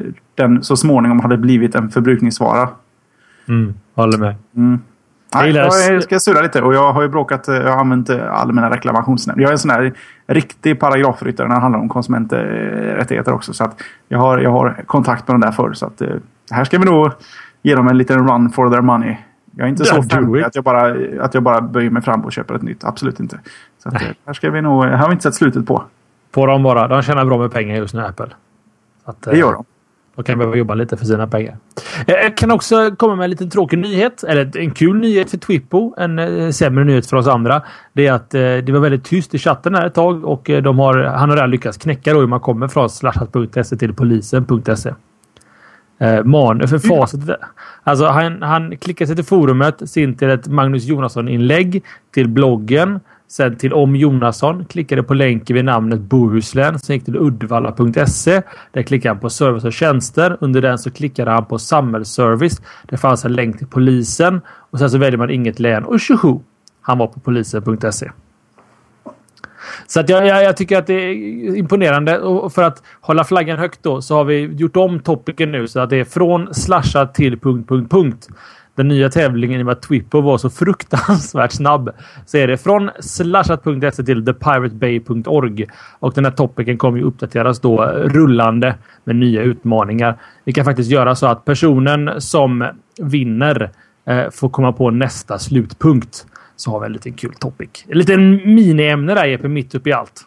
den så småningom hade blivit en förbrukningsvara. Mm, håller med. Nej, gillar jag, det. ska surra lite och jag har ju bråkat. eh, Jag har använt eh, allmänna reklamationsnämnden. Jag är en sån här riktig paragrafryttare när det handlar om konsumenträttigheter också. Så att jag har, jag har kontakt med dem där förr. Så att eh, här ska vi nog ge dem en liten run for their money. Jag är inte så Yeah, do fancy att jag, bara, att jag bara böjer mig fram och köper ett nytt. Absolut inte. Så att, här, ska vi nog, här har vi inte sett slutet på. På dem bara. De tjänar bra med pengar just nu, Apple. Så att, Det gör de. De kan behöva jobba lite för sina pengar. Jag kan också komma med en liten tråkig nyhet. Eller en kul nyhet för Twippo. En eh, sämre nyhet för oss andra. Det är att eh, det var väldigt tyst i chatten här ett tag och eh, de har, han har redan lyckats knäcka då hur man kommer från slashat.se till polisen.se. Eh, man för facit. Alltså han, han klickade sig till forumet, sen till ett Magnus Jonasson-inlägg, till bloggen, sen till om Jonasson, klickade på länken vid namnet Bohuslän, sen gick till uddevalla.se. Där klickade han på service och tjänster. Under den så klickade han på samhällsservice. Det fanns en länk till polisen och sen så väljer man inget län och tjoho! Han var på polisen.se. Så att jag, jag, jag tycker att det är imponerande. Och för att hålla flaggan högt då så har vi gjort om topicen nu så att det är från slasha till punkt, punkt, punkt. Den nya tävlingen i och med att Twippo var så fruktansvärt snabb så är det från slashat.se till thepiratebay.org. Och den här topicen kommer ju uppdateras då rullande med nya utmaningar. Vi kan faktiskt göra så att personen som vinner eh, får komma på nästa slutpunkt så har vi en liten kul topic. En liten miniämne där Jeppe, mitt uppe i allt.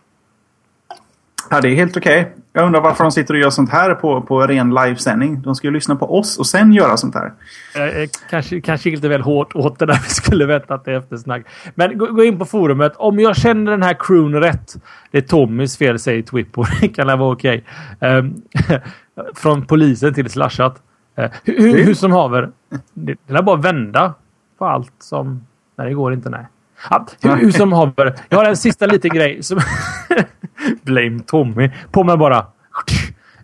Ja, det är helt okej. Jag undrar varför de sitter och gör sånt här på, på ren livesändning. De ska ju lyssna på oss och sen göra sånt här. Eh, kanske, kanske lite väl hårt åt det där vi skulle väntat till eftersnack. Men gå, gå in på forumet. Om jag känner den här crewn rätt. Det är Tommys fel säger Twippo. Det kan vara okej. Ehm, från polisen till slashat. Uh, hur, hur som haver. Det, det är bara vända på allt som... Nej, det går inte. Nej. Ja, hur, hur som haver. Jag har en sista liten grej. Som Blame Tommy. På mig bara.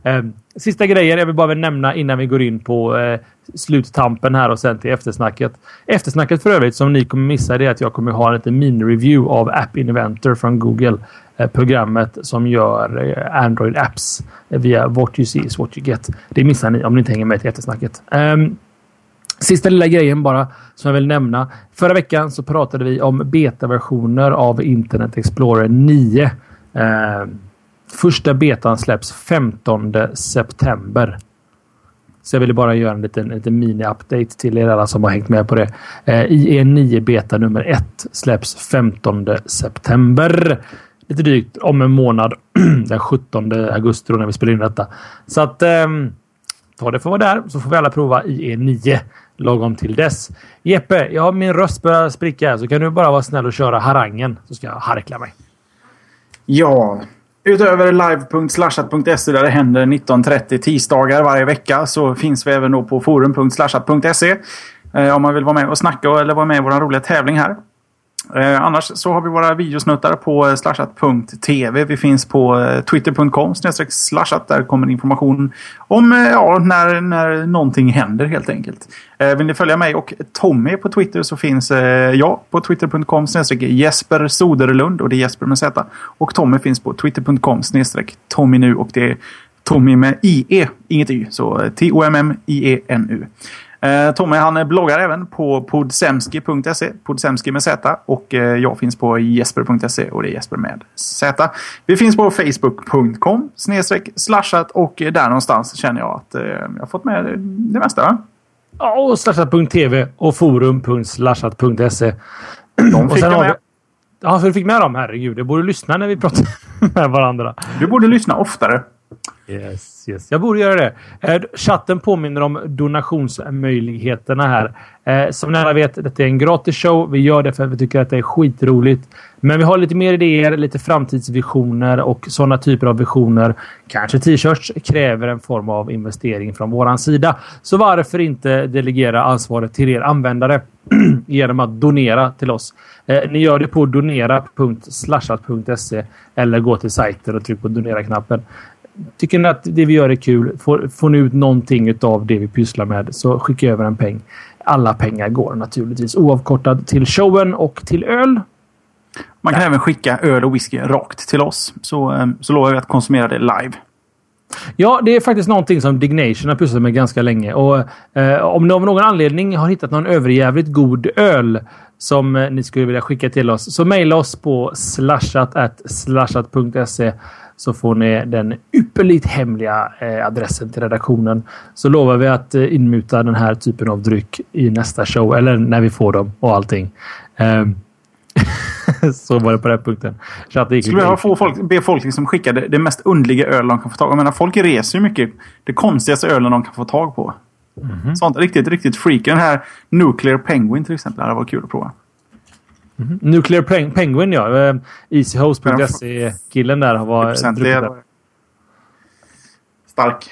Ehm, sista grejen jag vill bara nämna innan vi går in på eh, sluttampen här och sen till eftersnacket. Eftersnacket för övrigt som ni kommer missa det är att jag kommer ha en liten mini-review av App Inventor från Google. Eh, programmet som gör eh, Android apps eh, via What you see is what you get. Det missar ni om ni inte hänger med till eftersnacket. Um, Sista lilla grejen bara som jag vill nämna. Förra veckan så pratade vi om betaversioner av Internet Explorer 9. Eh, första betan släpps 15 september. Så jag ville bara göra en liten, liten mini-update till er alla som har hängt med på det. Eh, IE 9 beta nummer 1 släpps 15 september. Lite drygt om en månad. den 17 augusti när vi spelar in detta. Så att eh, ta det för vad det är så får vi alla prova IE 9 lagom till dess. Jeppe, jag har min röst börjar spricka så kan du bara vara snäll och köra harangen så ska jag harkla mig. Ja, utöver live.slashat.se där det händer 19.30 tisdagar varje vecka så finns vi även då på forum.slashat.se. Eh, om man vill vara med och snacka eller vara med i vår roliga tävling här. Eh, annars så har vi våra videosnuttar på eh, slashat.tv. Vi finns på eh, twitter.com slashat. Där kommer information om eh, ja, när, när någonting händer helt enkelt. Eh, vill ni följa mig och Tommy på Twitter så finns eh, jag på twitter.com Jesper Soderlund och det är Jesper med Z. Och Tommy finns på twitter.com Tommy nu och det är Tommy med IE, inget Y. Så eh, T-O-M-M-I-E-N-U. Eh, Tommy han bloggar även på podsemski.se, podsemski med Z. Och eh, jag finns på jesper.se och det är Jesper med Z. Vi finns på facebook.com snedstreck slashat och där någonstans känner jag att eh, jag har fått med det mesta. Ja, och slashat.tv och forum.slashat.se. De fick jag med. Ja, för du fick med dem? Herregud, jag borde lyssna när vi pratar med varandra. Du borde lyssna oftare. Yes, yes. Jag borde göra det. Eh, chatten påminner om donationsmöjligheterna här. Eh, som ni alla vet, detta är en gratis show. Vi gör det för att vi tycker att det är skitroligt. Men vi har lite mer idéer, lite framtidsvisioner och sådana typer av visioner, kanske t-shirts, kräver en form av investering från våran sida. Så varför inte delegera ansvaret till er användare genom att donera till oss? Eh, ni gör det på donera.slashat.se eller gå till sajten och tryck på donera-knappen. Tycker ni att det vi gör är kul, får, får ni ut någonting av det vi pysslar med, så skicka över en peng. Alla pengar går naturligtvis oavkortad till showen och till öl. Man kan ja. även skicka öl och whisky rakt till oss. Så, eh, så lovar vi att konsumera det live. Ja, det är faktiskt någonting som Dignation har pysslat med ganska länge. Och eh, Om ni av någon anledning har hittat någon överjävligt god öl som eh, ni skulle vilja skicka till oss så mejla oss på slashat slashat.se så får ni den ypperligt hemliga eh, adressen till redaktionen. Så lovar vi att eh, inmuta den här typen av dryck i nästa show eller när vi får dem och allting. Um, så var det på den punkten. Skulle jag få folk, be folk liksom skicka det, det mest undliga öl de kan få tag på. Jag menar, folk reser ju mycket. Det konstigaste ölen de kan få tag på. Mm -hmm. Sånt riktigt, riktigt freak. Den här Nuclear Penguin till exempel. Det var kul att prova. Mm -hmm. Nuclear Peng Penguin ja. Eh, Easyhost.se-killen där har varit... Stark.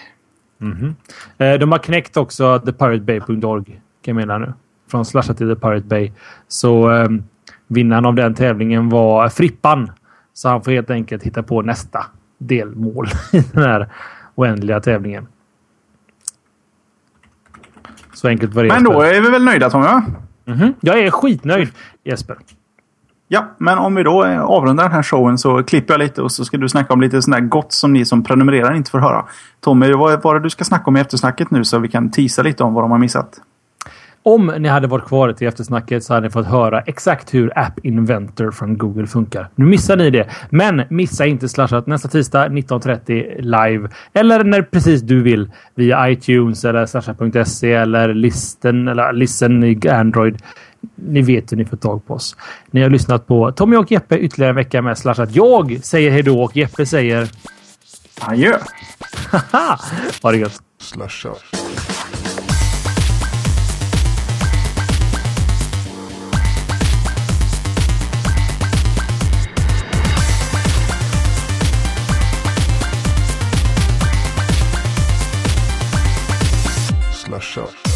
Mm -hmm. De har knäckt också thepiratebay.org kan jag mena nu. Från Slasha till The Pirate Bay. Så um, vinnaren av den tävlingen var Frippan. Så han får helt enkelt hitta på nästa delmål i den här oändliga tävlingen. Så enkelt var det. Men då är vi väl nöjda Tommy? Mm -hmm. Jag är skitnöjd Jesper. Ja, men om vi då eh, avrundar den här showen så klipper jag lite och så ska du snacka om lite sånt där gott som ni som prenumererar inte får höra. Tommy, vad var det du ska snacka om i eftersnacket nu så vi kan tisa lite om vad de har missat? Om ni hade varit kvar till eftersnacket så hade ni fått höra exakt hur App Inventor från Google funkar. Nu missar ni det, men missa inte Slashat nästa tisdag 19.30 live eller när precis du vill via iTunes eller slashat.se eller listen eller listen i Android. Ni vet hur ni får tag på oss. Ni har lyssnat på Tommy och Jeppe ytterligare en vecka med Slashat. Jag säger hejdå och Jeppe säger adjö. ha det gött. Slashat. Slashat.